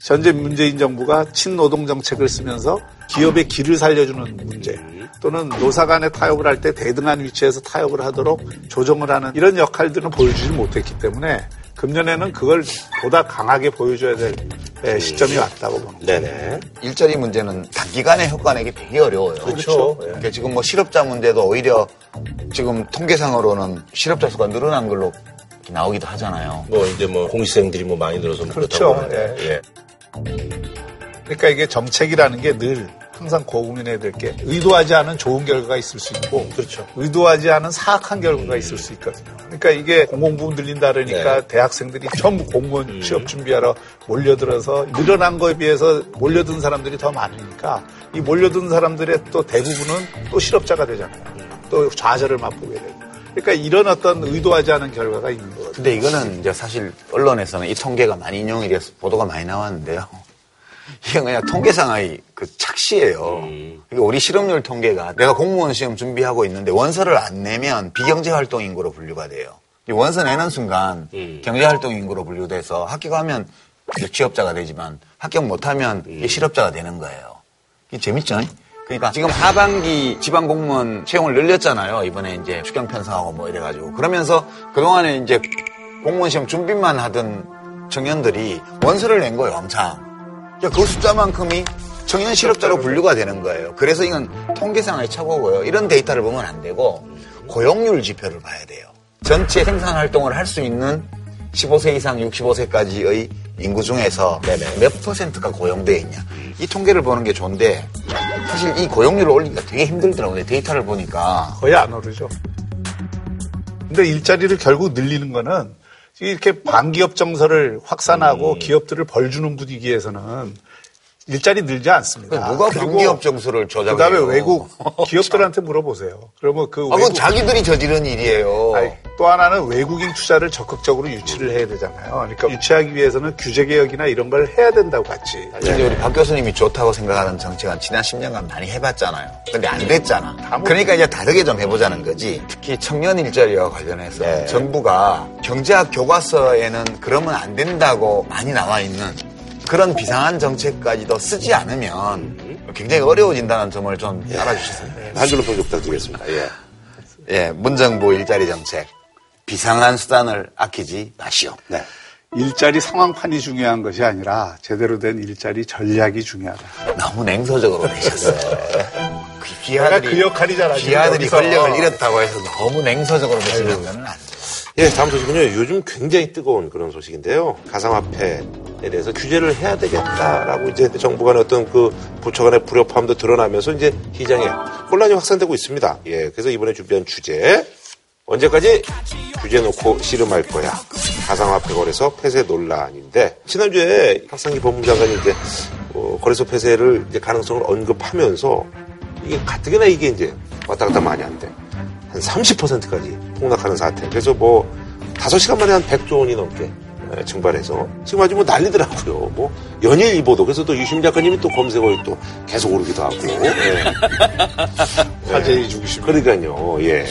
현재 문재인 정부가 친노동 정책을 쓰면서 기업의 길을 살려주는 문제 또는 노사 간의 타협을 할 때 대등한 위치에서 타협을 하도록 조정을 하는 이런 역할들은 보여주지 못했기 때문에 금년에는 그걸 보다 강하게 보여줘야 될 예, 시점이 왔다고 보는 거죠. 네네. 일자리 문제는 단기간에 효과 내기 되게 어려워요. 그렇죠. 예. 그러니까 지금 뭐 실업자 문제도 오히려 지금 통계상으로는 실업자 수가 늘어난 걸로 나오기도 하잖아요. 뭐 이제 뭐 공시생들이 뭐 많이 늘어서 뭐 그렇죠. 그렇다고 예. 예. 그러니까 이게 정책이라는 게 늘 항상 고민해야 될 게 의도하지 않은 좋은 결과가 있을 수 있고 그렇죠. 의도하지 않은 사악한 결과가 있을 수 있거든요. 그러니까 이게 공공부문 들린다 그러니까 네. 대학생들이 전부 공무원 취업 준비하러 몰려들어서 늘어난 거에 비해서 몰려든 사람들이 더 많으니까 이 몰려든 사람들의 또 대부분은 또 실업자가 되잖아요. 또 좌절을 맛보게 되고. 그러니까 이런 어떤 의도하지 않은 결과가 있는 거거든요. 근데 이거는 이제 사실 언론에서는 이 통계가 많이 인용이 돼서 보도가 많이 나왔는데요. [LAUGHS] 이게 그냥 통계상의 그 착시예요. 그러니까 우리 실업률 통계가 내가 공무원 시험 준비하고 있는데 원서를 안 내면 비경제 활동 인구로 분류가 돼요. 이 원서 내는 순간 경제 활동 인구로 분류돼서 합격하면 취업자가 되지만 합격 못하면 이게 실업자가 되는 거예요. 이게 재밌죠? 그러니까 지금 하반기 지방 공무원 채용을 늘렸잖아요. 이번에 이제 추경 편성하고 뭐 이래가지고 그러면서 그동안에 이제 공무원 시험 준비만 하던 청년들이 원서를 낸 거예요, 엄청. 그러니까 그 숫자만큼이 청년 실업자로 분류가 되는 거예요. 그래서 이건 통계상의 착오고요. 이런 데이터를 보면 안 되고 고용률 지표를 봐야 돼요. 전체 생산 활동을 할 수 있는 15세 이상 65세까지의 인구 중에서 몇 퍼센트가 고용되어 있냐. 이 통계를 보는 게 좋은데 사실 이 고용률을 올리기가 되게 힘들더라고요. 데이터를 보니까. 거의 안 오르죠. 근데 일자리를 결국 늘리는 거는 이렇게 반기업 정서를 확산하고 기업들을 벌 주는 분위기에서는 일자리 늘지 않습니다. 누가 반기업 정서를 조작해요? 그다음에 외국 [LAUGHS] 기업들한테 물어보세요. 그러면 그 아, 그건 자기들이 저지른 일이에요. 아니, 또 하나는 외국인 투자를 적극적으로 유치를 해야 되잖아요. 그러니까 유치하기 위해서는 규제 개혁이나 이런 걸 해야 된다고 같이. 근데 우리 박 교수님이 좋다고 생각하는 정책은 지난 10년간 많이 해봤잖아요. 근데 안 됐잖아. 그러니까 이제 다르게 좀 해보자는 거지. 특히 청년 일자리와 관련해서 네. 정부가 경제학 교과서에는 그러면 안 된다고 많이 나와 있는 그런 비상한 정책까지도 쓰지 않으면 굉장히 어려워진다는 점을 좀 알아주셨으면 네, 한 줄로 평 부탁드리겠습니다. 예. 예, 문정부 일자리 정책. 비상한 수단을 아끼지 마시오. 네. 일자리 상황판이 중요한 것이 아니라 제대로 된 일자리 전략이 중요하다. 너무 냉소적으로 되셨어요. 그 기아들이, 그 역할이잖아, 기아들이 여기서. 권력을 잃었다고 해서 너무 냉소적으로 되시는 건안 돼요. 예, 다음 소식은요. 요즘 굉장히 뜨거운 그런 소식인데요. 가상화폐에 대해서 규제를 해야 되겠다라고 이제 정부 간의 어떤 그 부처 간의 불협화음도 드러나면서 이제 시장에 혼란이 확산되고 있습니다. 예, 그래서 이번에 준비한 주제. 언제까지 규제 놓고 씨름할 거야. 가상화폐 거래소 폐쇄 논란인데 지난주에 박상기 법무장관이 이제 어, 거래소 폐쇄를 이제 가능성을 언급하면서 이게 가뜩이나 이게 이제 왔다 갔다 많이 안 돼. 한 30%까지 폭락하는 사태. 그래서 뭐 5시간 만에 한 100조 원이 넘게 에, 증발해서 지금 아주 뭐 난리더라고요. 뭐 연일 이보도 그래서 또 유심 작가님이 또 검색어에 또 계속 오르기도 하고. 예. 화제의 중심. 그러니까요. 예.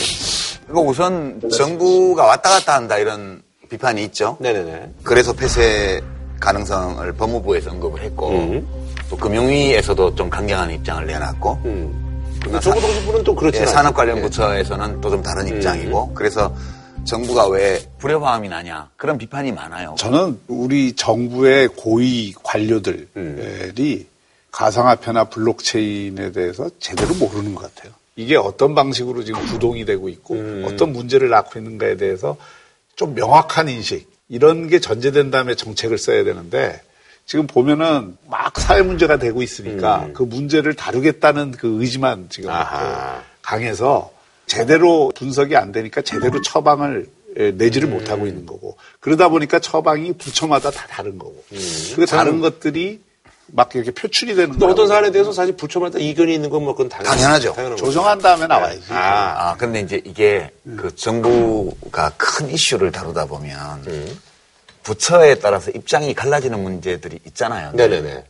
그리고 우선 정부가 왔다 갔다 한다 이런 비판이 있죠. 네네네. 그래서 폐쇄 가능성을 법무부에서 언급을 했고 음. 또 금융위에서도 좀 강경한 입장을 내놨고 음. 근데 정부통신부는 또 그렇지 예, 않아요. 산업 관련부처에서는 또 좀 다른 입장이고 음. 그래서 정부가 왜 불협화음이 나냐 그런 비판이 많아요. 저는 우리 정부의 고위 관료들이 음. 가상화폐나 블록체인에 대해서 제대로 모르는 것 같아요. 이게 어떤 방식으로 지금 구동이 되고 있고 음. 어떤 문제를 낳고 있는가에 대해서 좀 명확한 인식 이런 게 전제된 다음에 정책을 써야 되는데 지금 보면은 막 사회 문제가 되고 있으니까 그 문제를 다루겠다는 그 의지만 지금 음. 강해서 제대로 분석이 안 되니까 제대로 처방을 에, 내지를 못하고 있는 거고 그러다 보니까 처방이 부처마다 다 다른 거고 그 다른 것들이 막 이렇게 표출이 되는 또 거예요. 어떤 사안에 대해서 사실 부처마다 이견이 있는 건뭐 그건 당연, 당연하죠. 당연한. 조정한 다음에 나와야지. 아, 아, 근데 이제 이게 그 정부가 큰 이슈를 다루다 보면 음. 부처에 따라서 입장이 갈라지는 문제들이 있잖아요. 네네네.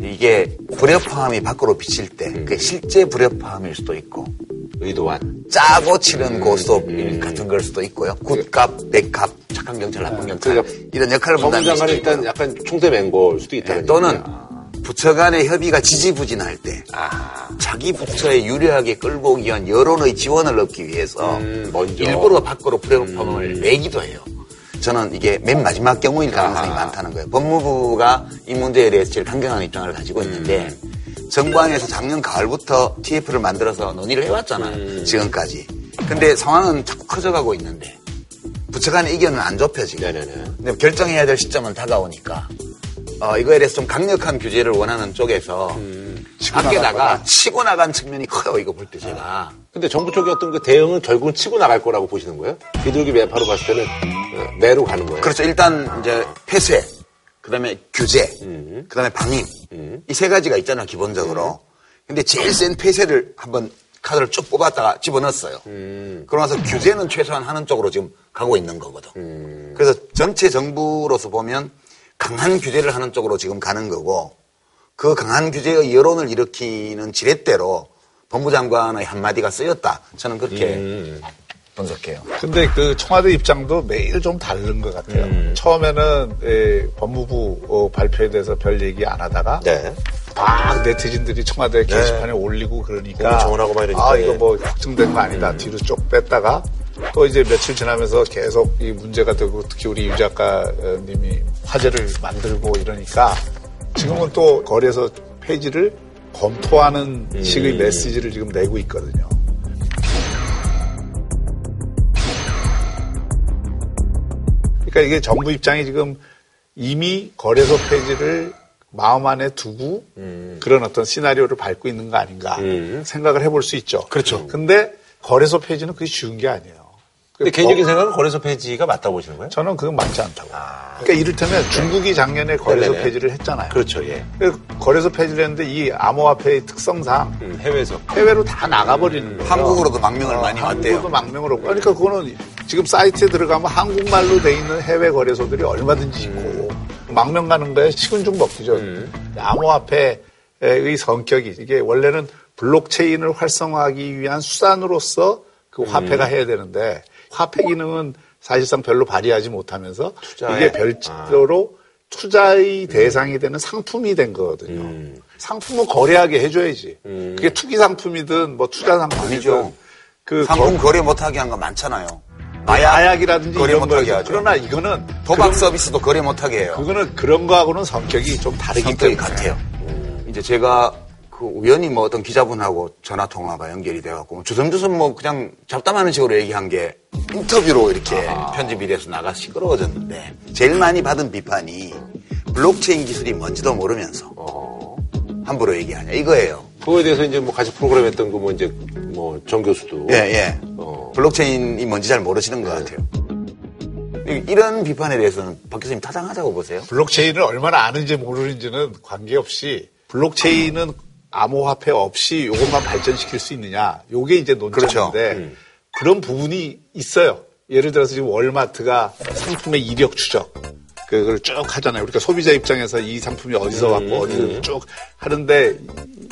이게 불협화음이 밖으로 비칠 때 그게 실제 불협화음일 수도 있고 의도한. 짜고 치는 고스톱 같은 걸 수도 있고요. 굿값, 백값, 착한 경찰, 나쁜 경찰 그러니까 이런 역할을 장관은 있고 일단 약간 총대 맨걸 수도 네, 있다는 또는. 부처 간의 협의가 지지부진할 때 아, 자기 부처에 유리하게 끌고 오기 위한 여론의 지원을 얻기 위해서 음, 먼저. 일부러 밖으로 불협화음을 내기도 해요. 저는 이게 맨 마지막 경우일 가능성이 아하. 많다는 거예요. 법무부가 이 문제에 대해서 제일 강경한 입장을 가지고 있는데 정부 안에서 작년 가을부터 TF를 만들어서 논의를 해왔잖아요. 지금까지. 근데 상황은 자꾸 커져가고 있는데 부처 간의 의견은 안 좁혀지고 네네네. 근데 결정해야 될 시점은 다가오니까 어, 이거에 대해서 좀 강력한 규제를 원하는 쪽에서 밖에다가 치고 나간 측면이 커요. 이거 볼 때 제가. 근데 정부 쪽의 어떤 그 대응은 결국은 치고 나갈 거라고 보시는 거예요? 비둘기 매파로 봤을 때는 어, 매로 가는 거예요. 그렇죠. 일단 이제 폐쇄, 그다음에 규제, 그다음에 방임 이세 가지가 있잖아 기본적으로. 근데 제일 센 폐쇄를 한번 카드를 쭉 뽑았다가 집어넣었어요. 그러고 나서 규제는 최소한 하는 쪽으로 지금 가고 있는 거거든. 그래서 전체 정부로서 보면 강한 규제를 하는 쪽으로 지금 가는 거고 그 강한 규제의 여론을 일으키는 지렛대로 법무장관의 한마디가 쓰였다. 저는 그렇게 분석해요. 근데 그 청와대 입장도 매일 좀 다른 것 같아요. 음. 처음에는 에, 법무부 어, 발표에 대해서 별 얘기 안 하다가 네. 막 네티즌들이 청와대 게시판에 올리고 그러니까 정원하고 막 이러니까, 아 이거 예. 뭐 확정된 거 아니다 뒤로 쭉 뺐다가 또 이제 며칠 지나면서 계속 이 문제가 되고 특히 우리 유 작가님이 화제를 만들고 이러니까 지금은 또 거래소 폐지를 검토하는 식의 메시지를 지금 내고 있거든요. 그러니까 이게 정부 입장이 지금 이미 거래소 폐지를 마음 안에 두고 그런 어떤 시나리오를 밟고 있는 거 아닌가 음. 생각을 해볼 수 있죠. 그렇죠. 근데 거래소 폐지는 그게 쉬운 게 아니에요. 근데 개인적인 생각은 거래소 폐지가 맞다고 보시는 거예요? 저는 그건 맞지 않다고. 그러니까 이를테면 중국이 작년에 거래소 네네네. 폐지를 했잖아요. 그렇죠, 예. 그 거래소 폐지를 했는데 이 암호화폐의 특성상 음, 해외에서. 해외로 다 나가버리는 거예요. 한국으로도 망명을 많이 한국으로도 왔대요. 망명을 오고. 그러니까 그거는 지금 사이트에 들어가면 한국말로 돼 있는 해외 거래소들이 얼마든지 있고 망명 가는 거에 식은 죽 먹기죠. 암호화폐의 성격이 이게 원래는 블록체인을 활성화하기 위한 수단으로서 그 화폐가 해야 되는데 화폐 기능은 사실상 별로 발휘하지 못하면서 투자에? 이게 별도로 투자의 대상이 되는 상품이 된 거거든요. 음. 상품은 거래하게 해줘야지. 그게 투기 상품이든 뭐 투자 상품이든 아니죠. 그 상품 거- 거래 못하게 한 거 많잖아요. 마약, 마약 이라든지 거래 이런 못하게. 하죠. 그러나 이거는 도박 그런- 서비스도 거래 못하게 해요. 그거는 그런 거하고는 성격이 좀 다르기 성격이 같아요. 이제 제가 그 우연히 뭐 어떤 기자분하고 전화 통화가 연결이 돼갖고 주섬주섬 뭐 그냥 잡담하는 식으로 얘기한 게 인터뷰로 이렇게 편집이 돼서 나가 시끄러워졌는데 제일 많이 받은 비판이 블록체인 기술이 뭔지도 모르면서 함부로 얘기하냐 이거예요. 그거에 대해서 이제 뭐 같이 프로그램 했던 그 뭐 이제 뭐 정 교수도. 예, 예. 어. 블록체인이 뭔지 잘 모르시는 것 같아요. 이- 이런 비판에 대해서는 박 교수님 타당하다고 보세요? 블록체인을 얼마나 아는지 모르는지는 관계없이 블록체인은 암호화폐 없이 이것만 발전시킬 수 있느냐. 요게 이제 논점인데 그렇죠. 음. 그런 부분이 있어요. 예를 들어서 지금 월마트가 상품의 이력 추적 그걸 쭉 하잖아요. 그러니까 소비자 입장에서 이 상품이 어디서 왔고 어디서 쭉 하는데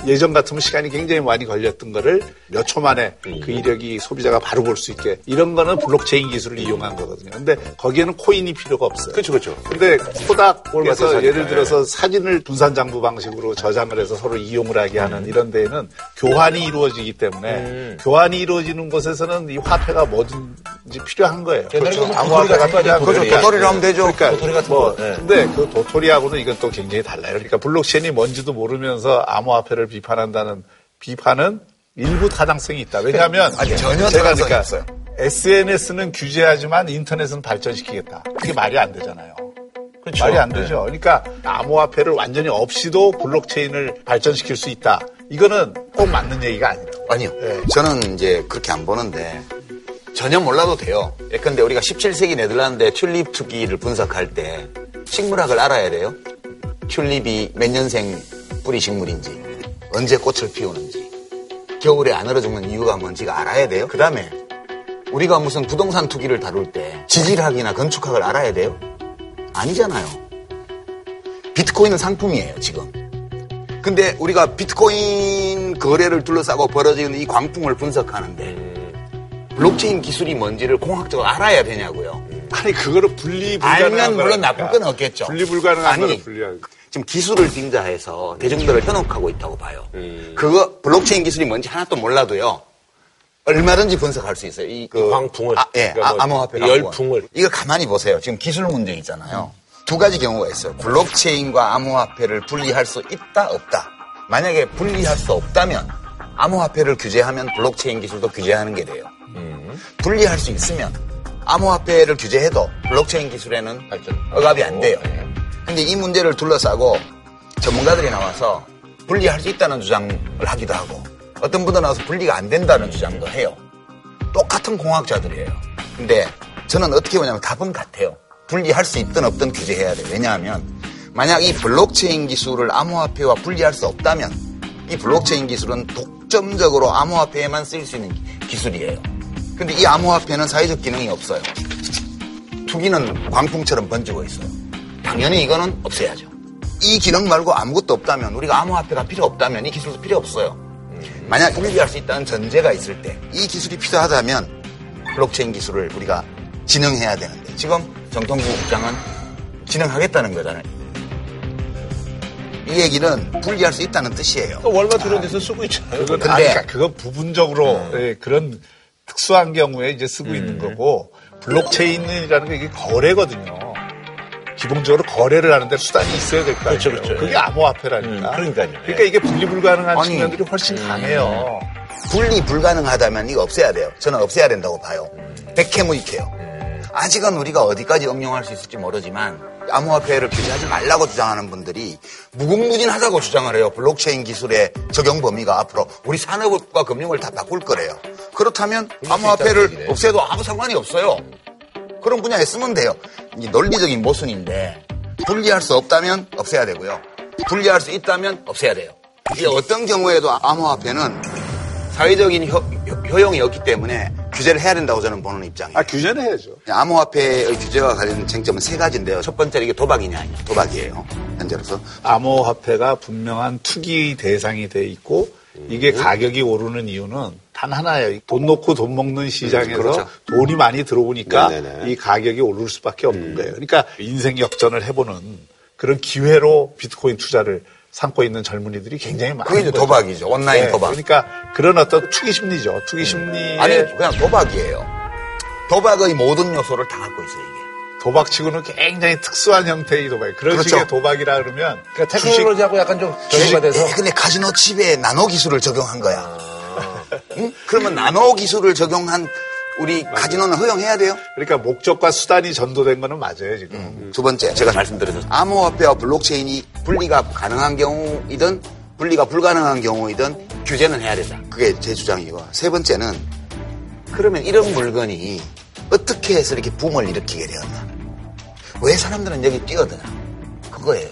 예전 같으면 시간이 굉장히 많이 걸렸던 거를 몇 초 만에 그 이력이 소비자가 바로 볼 수 있게 이런 거는 블록체인 기술을 이용한 거거든요. 근데 거기에는 코인이 필요가 없어요. 그렇죠, 그렇죠. 근데 코닥에서. 예를 들어서 사진을 분산 장부 방식으로 저장을 해서 서로 이용을 하게 하는 이런 데에는 교환이 이루어지기 때문에 음. 교환이 이루어지는 곳에서는 이 화폐가 뭐든지 필요한 거예요. 암호화폐가 도토리 같은 필요한 거 거죠. 도토리. 도토리로 하면 되죠. 그러니까 도토리 같은 뭐 거, 예. 근데 그 도토리하고는 이건 또 굉장히 달라요. 그러니까 블록체인이 뭔지도 모르 면서 암호화폐를 비판한다는 비판은 일부 타당성이 있다. 왜냐하면 아니, 전혀 제가 그러니까 없어요. SNS는 규제하지만 인터넷은 발전시키겠다. 그게 말이 안 되잖아요. 그렇죠. 말이 안 되죠. 그러니까 암호화폐를 완전히 없이도 블록체인을 발전시킬 수 있다. 이거는 꼭 맞는 얘기가 아니다. 아니요. 네. 저는 이제 그렇게 안 보는데 전혀 몰라도 돼요. 예컨대 우리가 17세기 네덜란드의 튤립 투기를 분석할 때 식물학을 알아야 돼요. 튤립이 몇 년생 뿌리 식물인지, 언제 꽃을 피우는지, 겨울에 안 얼어 죽는 이유가 뭔지가 알아야 돼요. 그 다음에 우리가 무슨 부동산 투기를 다룰 때 지질학이나 건축학을 알아야 돼요? 아니잖아요. 비트코인은 상품이에요, 지금. 근데 우리가 비트코인 거래를 둘러싸고 벌어지는 이 광풍을 분석하는데 블록체인 기술이 뭔지를 공학적으로 알아야 되냐고요. 아니 그거를 분리 불가능한 물론. 나쁠 건 없겠죠. 분리 불가능한 아니. 지금 기술을 빙자해서 대중들을 현혹하고 있다고 봐요. 그거 블록체인 기술이 뭔지 하나도 몰라도요. 얼마든지 분석할 수 있어요. 이 그, 광풍을. 아, 예, 그러니까 뭐 아, 암호화폐 열풍을. 이거 가만히 보세요. 지금 기술 문제 있잖아요. 두 가지 경우가 있어요. 블록체인과 암호화폐를 분리할 수 있다, 없다. 만약에 분리할 수 없다면 암호화폐를 규제하면 블록체인 기술도 규제하는 게 돼요. 분리할 수 있으면 암호화폐를 규제해도 블록체인 기술에는 발전. 억압이 안 돼요. 근데 이 문제를 둘러싸고 전문가들이 나와서 분리할 수 있다는 주장을 하기도 하고 어떤 분들 나와서 분리가 안 된다는 주장도 해요. 똑같은 공학자들이에요. 근데 저는 어떻게 보냐면 답은 같아요. 분리할 수 있든 없든 규제해야 돼요. 왜냐하면 만약 이 블록체인 기술을 암호화폐와 분리할 수 없다면 이 블록체인 기술은 독점적으로 암호화폐에만 쓰일 수 있는 기술이에요. 근데 이 암호화폐는 사회적 기능이 없어요. 투기는 광풍처럼 번지고 있어요. 당연히 이거는 없애야죠. 이 기능 말고 아무것도 없다면 우리가 암호화폐가 필요 없다면 이 기술도 필요 없어요. 만약 분리할 수 있다는 전제가 있을 때 이 기술이 필요하다면 블록체인 기술을 우리가 진행해야 되는데 지금 정통부 국장은 진행하겠다는 거잖아요. 이 얘기는 분리할 수 있다는 뜻이에요. 또 월마트 이런 데서 쓰고 있잖아요. 그건 근데- 아니, 그러니까 그건 부분적으로 예, 그런 특수한 경우에 이제 쓰고 있는 거고 블록체인이라는 게 이게 거래거든요. 기본적으로 거래를 하는데 수단이 있어야 될 거 아니에요. 그렇죠, 그렇죠. 그게 암호화폐라니까. 음, 그러니까요. 그러니까 이게 분리 불가능한 아니, 측면들이 훨씬 강해요. 분리 불가능하다면 이거 없애야 돼요. 저는 없애야 된다고 봐요. 백해무익해요. 아직은 우리가 어디까지 응용할 수 있을지 모르지만 암호화폐를 규제하지 말라고 주장하는 분들이 무궁무진하다고 주장을 해요. 블록체인 기술의 적용 범위가 앞으로 우리 산업과 금융을 다 바꿀 거래요. 그렇다면 암호화폐를 없애도 아무 상관이 없어요. 그런 분야에 쓰면 돼요. 이 논리적인 모순인데 분리할 수 없다면 없애야 되고요. 분리할 수 있다면 없애야 돼요. 이게 어떤 경우에도 암호화폐는 사회적인 효, 효용이 없기 때문에 규제를 해야 된다고 저는 보는 입장이에요. 아, 규제는 해야죠. 암호화폐의 규제와 관련 쟁점은 세 가지인데요. 첫 번째는 이게 도박이냐 아니냐. 도박이에요. 현재로서. 암호화폐가 분명한 투기 대상이 돼 있고 이게 음. 가격이 오르는 이유는 단 하나예요. 돈 놓고 돈 먹는 시장에서 그렇죠. 돈이 많이 들어오니까 네네네. 이 가격이 오를 수밖에 음. 없는 거예요. 그러니까 인생 역전을 해보는 그런 기회로 비트코인 투자를 삼고 있는 젊은이들이 굉장히 많아요. 그게 이제 도박이죠. 온라인 도박. 그러니까 그런 어떤 투기 심리죠. 투기 심리에 아니, 그냥 도박이에요. 도박의 모든 요소를 다 갖고 있어요, 이게. 도박치고는 굉장히 특수한 형태의 도박. 그런 그렇죠. 식의 도박이라 그러면 그러니까 테크놀로지하고 약간 좀 결부가 돼서 근데 카지노 칩에 나노 기술을 적용한 거야. 응? 그러면 나노 기술을 적용한 우리 카지노는 허용해야 돼요? 그러니까 목적과 수단이 전도된 거는 맞아요 지금. 두 번째, 제가 말씀드렸죠. 암호화폐와 블록체인이 분리가 가능한 경우이든 분리가 불가능한 경우이든 규제는 해야 된다. 그게 제 주장이고. 세 번째는 그러면 이런 물건이 어떻게 해서 이렇게 붐을 일으키게 되었나? 왜 사람들은 여기 뛰어드나? 그거예요.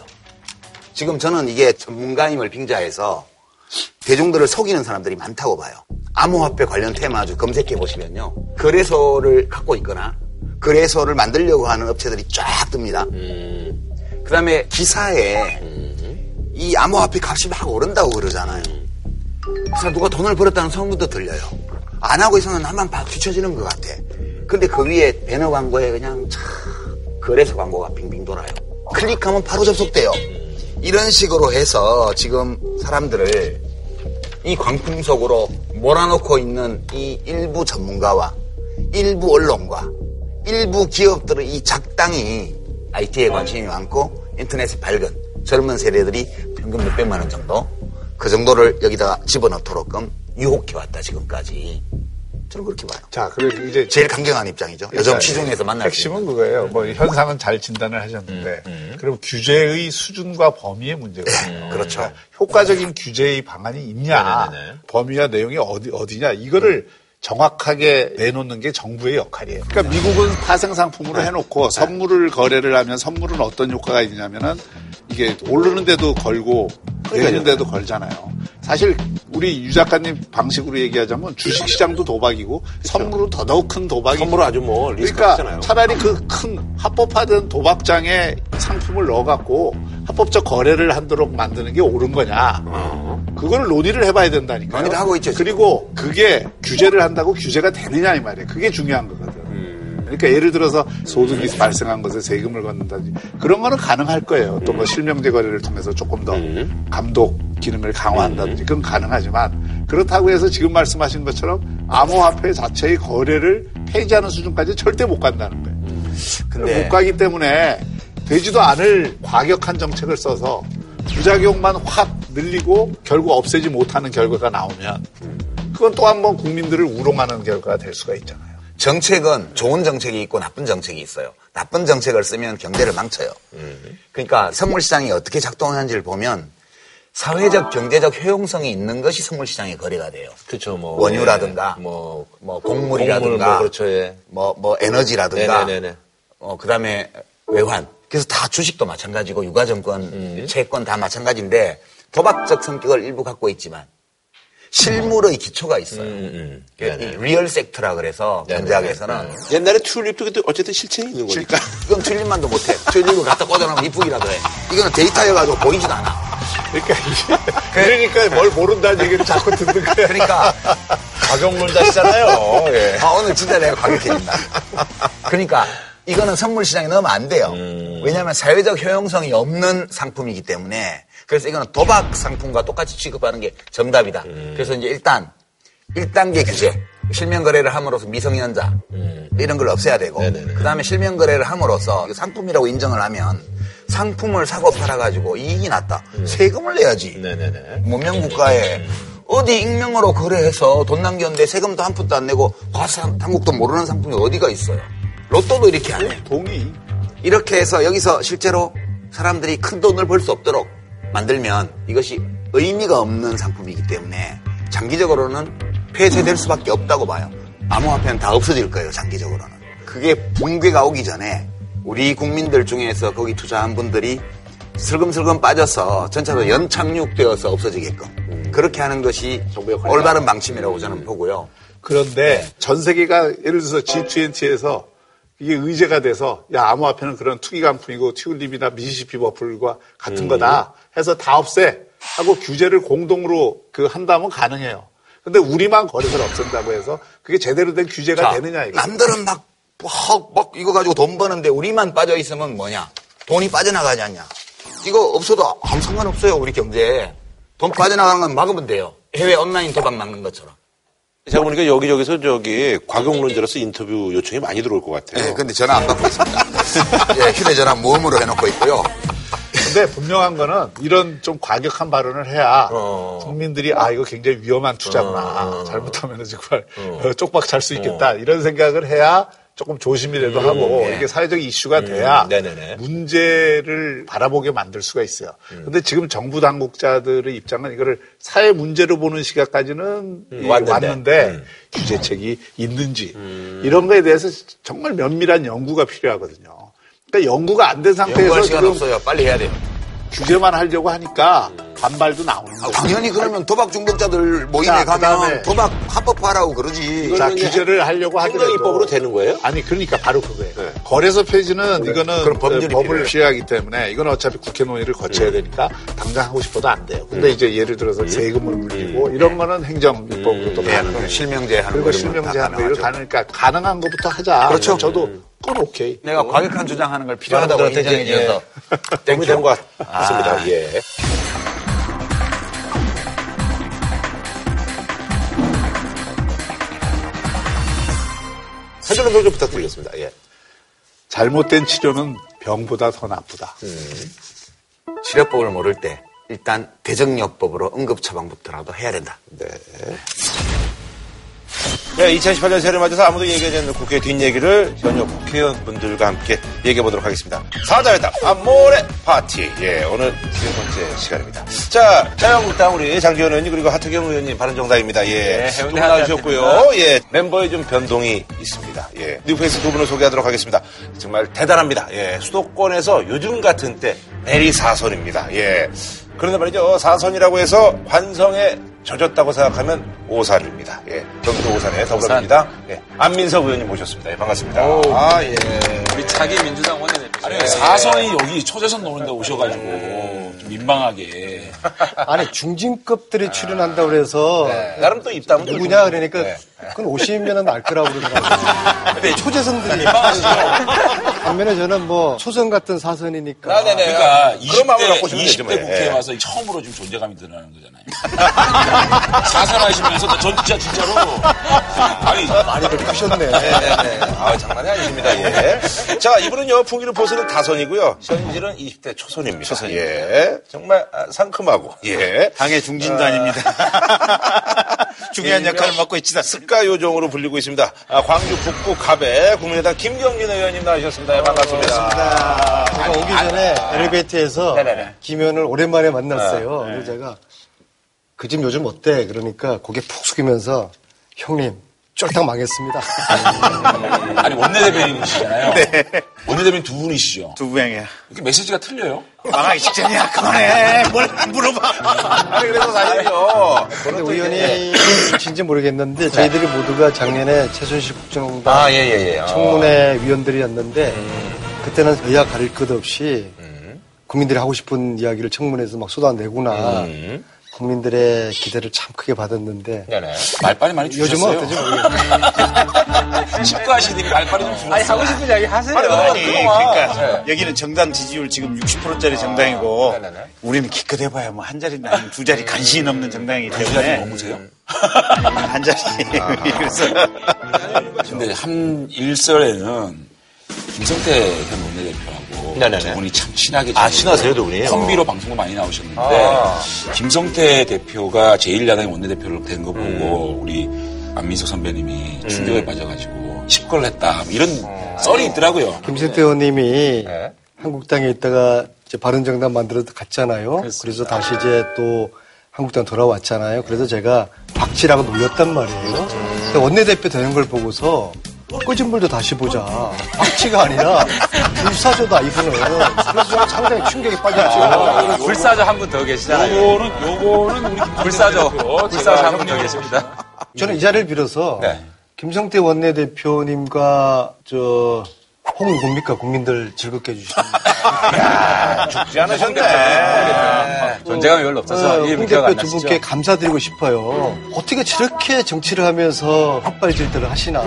지금 저는 이게 전문가임을 빙자해서 대중들을 속이는 사람들이 많다고 봐요. 암호화폐 관련 테마 아주 검색해 보시면요. 거래소를 갖고 있거나 거래소를 만들려고 하는 업체들이 쫙 뜹니다. 그 다음에 기사에 이 암호화폐 값이 막 오른다고 그러잖아요. 그래서 누가 돈을 벌었다는 소문도 들려요. 안 하고 있으면 나만 막 뒤처지는 것 같아. 근데 그 위에 배너 광고에 그냥 참 거래소 광고가 빙빙 돌아요. 클릭하면 바로 접속돼요. 이런 식으로 해서 지금 사람들을 이 광풍 속으로 몰아넣고 있는 이 일부 전문가와 일부 언론과 일부 기업들의 이 작당이 IT에 관심이 많고 인터넷에 밝은 젊은 세대들이 평균 몇백만 원 정도? 그 정도를 여기다가 집어넣도록끔 유혹해왔다 지금까지 저는 그렇게 봐요. 자, 그리고 이제 제일 강경한 입장이죠. 요즘 시중에서 만날 수 핵심은. 그거예요. 뭐 현상은 잘 진단을 하셨는데, 그럼 규제의 수준과 범위의 문제거든요. 그렇죠. 그러니까 효과적인 규제의 방안이 있냐, 네네네. 범위와 내용이 어디 어디냐, 이거를 정확하게 내놓는 게 정부의 역할이에요. 그러니까 미국은 파생 상품으로 해놓고 선물을 거래를 하면 선물은 어떤 효과가 있냐면은 이게 오르는데도 걸고 내리는데도 걸잖아요. 사실 우리 유 작가님 방식으로 얘기하자면 주식시장도 도박이고 선물은 더더욱 큰 도박이 선물은 아주 뭐 그러니까 리스크잖아요. 차라리 그 큰 합법화된 도박장에 상품을 넣어갖고 합법적 거래를 하도록 만드는 게 옳은 거냐. 그거를 논의를 해봐야 된다니까. 논의를 하고 있죠, 지금. 그리고 그게 규제를 한다고 규제가 되느냐 이 말이에요. 그게 중요한 거거든. 음. 그러니까 예를 들어서 소득이 발생한 것에 세금을 걷는다든지 그런 거는 가능할 거예요. 또 음. 뭐 실명제 거래를 통해서 조금 더 감독 기능을 강화한다든지 그건 가능하지만 그렇다고 해서 지금 말씀하신 것처럼 암호화폐 자체의 거래를 폐지하는 수준까지 절대 못 간다는 거예요. 근데 못 가기 때문에 되지도 않을 과격한 정책을 써서 부작용만 확 늘리고 결국 없애지 못하는 결과가 나오면 그건 또 한 번 국민들을 우롱하는 결과가 될 수가 있잖아요. 정책은 좋은 정책이 있고 나쁜 정책이 있어요. 나쁜 정책을 쓰면 경제를 망쳐요. 그러니까 선물 시장이 어떻게 작동하는지를 보면 사회적 경제적 효용성이 있는 것이 선물 시장의 거래가 돼요. 그렇죠. 뭐 원유라든가 예, 뭐 뭐 곡물, 곡물이라든가 뭐 그렇죠. 예. 뭐, 뭐 에너지라든가 네네네네. 어, 그다음에 외환. 그래서 다 주식도 마찬가지고 유가증권, 음. 채권 다 마찬가지인데 도박적 성격을 일부 갖고 있지만 실물의 기초가 있어요. 음, 그 네네. 이 real sector라 그래서. 경제학에서는 옛날에 튤립도 어쨌든 실체는 있는 거니까. 이건 튤립만도 못해. 튤립을 갖다 꽂아놓으면 이쁘기라도 해. 이거는 데이터여가지고 보이지도 않아. 그러니까 이게 그러니까 뭘 모른다는 얘기를 자꾸 듣는 거야. 그러니까 과격론자시잖아요. 예. 아, 오늘 진짜 내가 과격해진다. 그러니까 이거는 선물 시장에 넣으면 안 돼요. 왜냐하면 사회적 효용성이 없는 상품이기 때문에 그래서 이거는 도박 상품과 똑같이 취급하는 게 정답이다. 그래서 이제 일단 1단계 규제. 실명 거래를 함으로써 미성년자 이런 걸 없애야 되고. 그다음에 실명 거래를 함으로써 상품이라고 인정을 하면 상품을 사고 팔아 가지고 이익이 났다. 세금을 내야지. 네네네. 문명 국가에 어디 익명으로 거래해서 돈 남겼는데 세금도 한 푼도 안 내고 과세 당국도 모르는 상품이 어디가 있어요. 로또도 이렇게 안 해. 동의. 이렇게 해서 여기서 실제로 사람들이 큰 돈을 벌 수 없도록 만들면 이것이 의미가 없는 상품이기 때문에 장기적으로는 폐쇄될 수밖에 없다고 봐요. 암호화폐는 다 없어질 거예요, 장기적으로는. 그게 붕괴가 오기 전에 우리 국민들 중에서 거기 투자한 분들이 슬금슬금 빠져서 전체로 연착륙되어서 없어지게끔 그렇게 하는 것이 올바른 방침이라고 저는 보고요. 그런데 전 세계가 예를 들어서 G20에서 이게 의제가 돼서 야 암호화폐는 그런 투기 간품이고 튤립이나 미시시피 버플과 같은 거다 해서 다 없애 하고 규제를 공동으로 그 한다면 가능해요. 근데 우리만 거래소를 없앤다고 해서 그게 제대로 된 규제가 자, 되느냐 이거. 남들은 막, 막, 막 이거 가지고 돈 버는데 우리만 빠져 있으면 뭐냐? 돈이 빠져나가지 않냐? 이거 없어도 아무 상관없어요, 우리 경제에. 돈 빠져나가는 건 막으면 돼요. 해외 온라인 도박 막는 것처럼. 제가 보니까 여기저기서 저기 과경론자로서 인터뷰 요청이 많이 들어올 것 같아요. 네, 근데 전화 안 받고 있습니다. [LAUGHS] 예, 휴대전화 모음으로 해놓고 있고요. 근데 분명한 거는 이런 좀 과격한 발언을 해야 국민들이 아 이거 굉장히 위험한 투자구나. 잘못하면 정말 어, 쪽박 찰수 있겠다. 이런 생각을 해야 조금 조심이라도 하고 이게 사회적 이슈가 돼야 네네네. 문제를 바라보게 만들 수가 있어요. 근데 지금 정부 당국자들의 입장은 이거를 사회 문제로 보는 시각까지는 이 왔는데. 왔는데, 규제책이 있는지 이런 거에 대해서 정말 면밀한 연구가 필요하거든요. 그러니까 연구가 안 된 상태에서 연구할 시간 지금 없어요. 빨리 해야 돼요. 규제만 하려고 하니까 반발도 나오는 아, 거죠. 당연히 그러면 도박 중독자들 모임에 자, 가면 그다음에- 도박 합법화라고 그러지. 자, 규제를 하려고 하더라도 행정입법으로 되는 거예요? 아니 그러니까 바로 그거예요. 거래소 폐지는 이거는 그럼 법률이 법을 필요해요. 취하기 때문에 이건 어차피 국회 논의를 거쳐야 되니까 당장 하고 싶어도 안 돼요. 근데 이제 예를 들어서 세금을 물리고 이런 거는 행정입법으로 또 네, 가는 실명제 하는 그리고 거 실명제 하는 거로 가능하죠. 가니까 가능한 것부터 하자. 그렇죠. 저도 그건 오케이. 내가 과격한 주장하는 걸 필요하다고 많은 분들한테 인정해 이제, 주셔서 도움이 된것 아. 같습니다. 예. 한 줄로 평좀 부탁드리겠습니다. 예. 잘못된 치료는 병보다 더 나쁘다. 치료법을 모를 때 일단 대정요법으로 응급처방부터라도 해야 된다. 네. 네, 2018년 새해를 맞아서 아무도 얘기하지 않는 국회 뒷얘기를 현역 국회의원분들과 함께 얘기해 보도록 하겠습니다. 사자회담 아모레 파티. 예, 오늘 세 번째 시간입니다. 자, 자유한국당 우리 장기현 의원님 그리고 하태경 의원님 바른정당입니다. 예, 두분 나오셨고요. 예, 멤버에 좀 변동이 있습니다. 예, 뉴페이스 두 분을 소개하도록 하겠습니다. 정말 대단합니다. 예, 수도권에서 요즘 같은 때 내리 사선입니다. 예. 그런데 말이죠. 사선이라고 해서 환성에 젖었다고 생각하면 오산입니다. 예. 경기도 오산의 더불어민주당 예. 안민석 의원님 모셨습니다. 예, 반갑습니다. 아, 예. 우리 차기 민주당 원내대표. 아니, 사선이 여기 초대선 노는데 오셔가지고 좀 민망하게. 아니 중진급들이 출연한다고 그래서 나름 또 입담은 또 누구냐 좀- 그러니까 네. 그건 오시면은 알 거라고 그러더라고요. 초재선들이 반면에 저는 뭐 초선 같은 사선이니까 아, 네네. 그러니까 그런 마음을 20대, 갖고 오시면 되죠, 20대 뭐. 국회에 예. 와서 처음으로 좀 존재감이 드러나는 거잖아요. [LAUGHS] 사선하시면서 전 진짜 진짜로. 아니, 많이 크셨네. 네네. 아, 장난이 아닙니다. 예. 자, 이분은요, 풍기를 보수는 다선이고요. 현실은 20대 초선입니다. 예. 정말 아, 상큼하고, 예. 당의 중진도 아 닙니다. [LAUGHS] 중요한 역할을 맡고 있지다. 습가 요정으로 불리고 있습니다. 아, 광주 북부 갑에 국민의당 김경진 의원님 나오셨습니다. 예, 반갑습니다. 제가 오기 전에 엘리베이터에서 네네네. 김현을 오랜만에 만났어요. 그래서 제가 그 집 요즘 어때? 그러니까 고개 푹 숙이면서 형님 쫄딱 망했습니다. [LAUGHS] 아니 원내대변인이시잖아요. 원내대변인 두 분이시죠. 두 명이야. 이렇게 메시지가 틀려요? 망하기 직전이야. 그만해. 뭘 물어봐. 아니, 그래서 사실요. 근데 우연히 진지 모르겠는데 저희들이 모두가 작년에 최순실 국정농단 아, 예, 예, 예. 청문회 위원들이었는데 그때는 여야 가릴 것 없이 국민들이 하고 싶은 이야기를 청문회에서 막 쏟아내구나. 국민들의 기대를 참 크게 받았는데 네네. 말빨이 많이 요즘은 주셨어요. 어떠지 모르겠어요. 치과시들이 말빨이 좀 줄었어요. 아니 하고 싶은 이야기 하세요. 아니, 그동안. 그러니까 여기는 정당 지지율 지금 60%짜리 정당이고 네네네. 우리는 기껏 해봐야 뭐 한 자리나 아니면 두 자리 간신히 넘는 정당이기 두 자리 때문에 넘으세요? 한 자리 [LAUGHS] 그래서 근데 한 일설에는 김성태 전 원내대표하고 네네네. 두 분이 참 친하게 아, 친하세요, 두 분이? 콤비로 방송도 많이 나오셨는데 아. 김성태 대표가 제1야당의 원내대표로 된 거 보고 음. 우리 안민석 선배님이 충격에 빠져가지고 식걸했다 뭐 이런 썰이 있더라고요. 김승태 의원님이 한국당에 있다가 이제 바른정당 만들어서 갔잖아요. 그래서 다시 이제 또 한국당 돌아왔잖아요. 그래서 제가 박치라고 놀렸단 말이에요. 근데 원내대표 되는 걸 보고서 꺼진 물도 다시 보자. 박치가 아니라 불사조다 이분은. 그래서 저는 상당히 충격에 빠졌죠. 불사조 한 분 더 계시잖아요. 요거는 요거는 우리 불사조, 불사조 한 분 더 계십니다. 저는 이 자리를 빌어서 네. 김성태 원내대표님과 저홍 뭡니까 국민들 즐겁게 해주시는 죽지 않으셨네. 존재감이 별로 없어서 어, 이름 홍 대표 안 두? 분께 감사드리고 싶어요. 어떻게 저렇게 정치를 하면서 헛발질들을 하시나.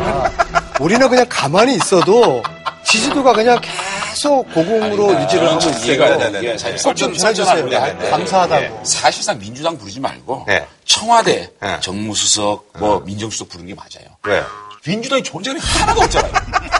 우리는 그냥 가만히 있어도 지지도가 그냥 계속 고공으로 유지를 하고 이해가 있어요. 안 되는데 사실 꼭좀 설전 전해주세요. 감사하다고. 네. 사실상 민주당 부르지 말고 네. 청와대 네. 정무수석 뭐 민정수석 부르는 게 맞아요. 왜? 민주당이 존재감이 하나도 없잖아요.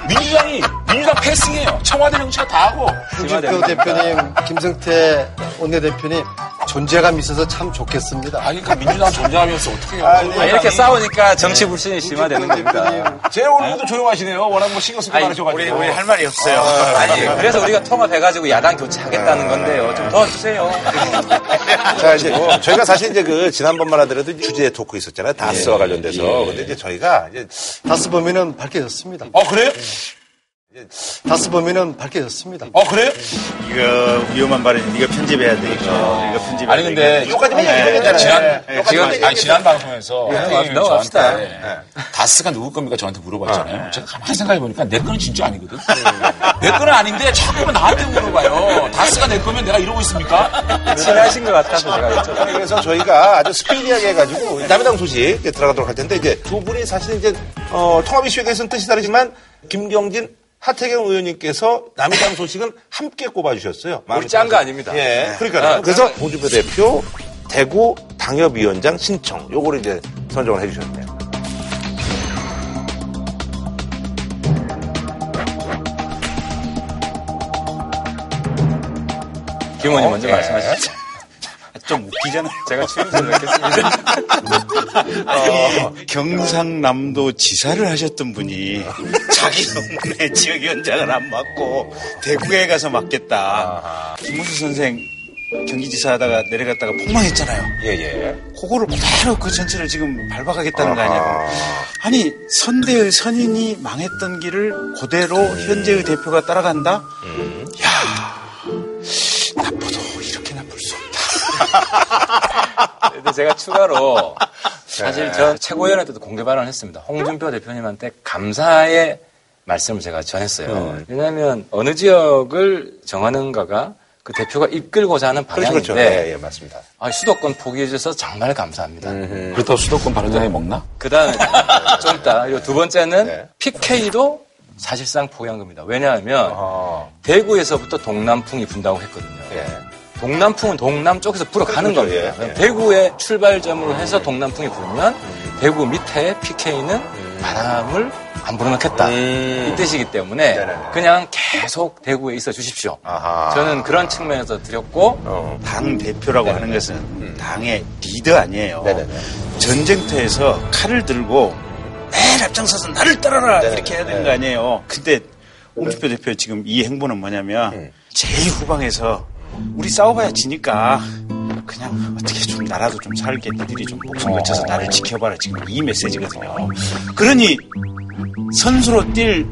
민주당이 민주당 패싱해요. 청와대 정치가 다 하고. 홍준표 대표님, 김성태 원내대표님 존재감 있어서 참 좋겠습니다. 아니 그러니까 민주당 존재하면서 어떻게 해요? 아, 이렇게 싸우니까 정치 불신이 심화되는 겁니다. 제 얼굴도 조용하시네요. 워낙 뭐 신경 쓰고 아니, 많으셔가지고. 우리, 우리 할 말이 없어요. 아니, 그래서 우리가 통합해가지고 야당 교체하겠다는 건데요. 좀 도와주세요. [LAUGHS] 자, 이제 뭐 저희가 사실 이제 그 지난번만 하더라도 주제 토크 있었잖아요. 다스와 관련돼서. 근데 이제 저희가 이제 다스 범인은 밝혀졌습니다. 어 그래요? 다스 범인은 밝혀졌습니다. 어 그래요? 이거 위험한 발언 이거 편집해야 되겠죠. 이거 편집해야 아니 근데 되겠죠. 여기까지만 네. 되잖아요. 지난 네. 지금 여기까지만 아니 지난 방송에서 네, 선생님이 넘어갑시다. 저한테 다스가 누구 겁니까 저한테 물어봤잖아요. 제가 가만히 생각해 보니까 내 거는 진짜 아니거든. 내 거는 아닌데 자꾸만 나한테 물어봐요. 다스가 내 거면 내가 이러고 있습니까? 친하신 것 같아서 제가 여쭤봤어요. 그래서 저희가 아주 스피디하게 해가지고 남해당 소식 들어가도록 할 텐데 이제 두 분이 사실 이제 어, 통합 이슈에 대해서는 뜻이 다르지만 김경진 하태경 의원님께서 남해당 소식은 함께 꼽아주셨어요. 우리 짠 거 아닙니다. 예, 네. 그러니까요. 아, 그래서 홍준표 대표 대구 당협위원장 신청 요거를 이제 선정을 해주셨네요. 김 의원님 먼저 말씀하시죠. 좀 웃기잖아요. 제가 추임새를 뵙겠습니다. 아니, 경상남도 지사를 하셨던 분이 자기 동네 지역위원장을 안 맡고 대구에 가서 맡겠다. 김문수 선생 경기지사 하다가 내려갔다가 폭망했잖아요. 예, 예. 그거를 그대로 그 전체를 지금 밟아가겠다는 거 아니에요. 아니 선대의 선인이 망했던 길을 그대로 현재의 대표가 따라간다? 야 근데 제가 추가로 사실 저 최고위원회 때도 공개 발언을 했습니다. 홍준표 대표님한테 감사의 말씀을 제가 전했어요. 왜냐하면 어느 지역을 정하는가가 그 대표가 이끌고자 하는 그렇죠, 방향인데 그렇죠. 예, 예, 맞습니다. 아, 수도권 포기해 주셔서 정말 감사합니다. 그렇다고 수도권 바른정당이 먹나? 그 다음에 [LAUGHS] 좀 이따 그리고 두 번째는 네. PK도 사실상 포기한 겁니다. 왜냐하면 대구에서부터 동남풍이 분다고 했거든요. 예. 동남풍은 동남 쪽에서 불어가는 그렇죠, 겁니다. 예, 예. 대구의 출발점으로 해서 동남풍이 불면 대구 밑에 PK는 바람을 안 불어넣겠다. 음. 이 뜻이기 때문에 네네네. 그냥 계속 대구에 있어 주십시오. 아하. 저는 그런 측면에서 드렸고 어. 당 대표라고 하는 것은 당의 리더 아니에요. 네네네. 전쟁터에서 칼을 들고 맨 앞장서서 나를 따라라. 이렇게 해야 되는 거 아니에요. 근데 홍준표 대표 지금 이 행보는 뭐냐면 제일 후방에서 우리 싸워봐야 지니까 그냥 어떻게 좀 나라도 좀 살게 니들이 좀 목숨 걸쳐서 나를 지켜봐라 지금 이 메시지거든요. 그러니 선수로 뛸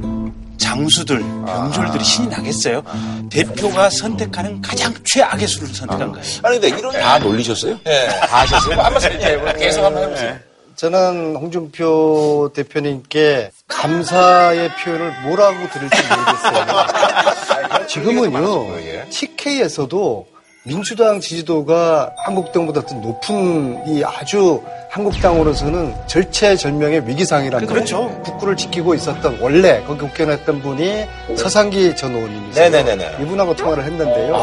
장수들, 병졸들이 신이 나겠어요? 대표가 선택하는 가장 최악의 수를 선택한 거예요. 아니, 근데 이런. 다 놀리셨어요? 예. 다 하셨어요? 한 말씀 이렇게 해보세요. 계속 한번 해보세요. 저는 홍준표 대표님께 감사의 표현을 뭐라고 드릴지 모르겠어요. 지금은요, TK에서도 민주당 지지도가 한국당보다 더 높은 이 아주 한국당으로서는 절체절명의 위기상이라는 그렇죠. 북구를 지키고 있었던 원래 거기 국회의원했던 분이 서상기 전 의원님이세요. 네네네네. 이분하고 통화를 했는데요.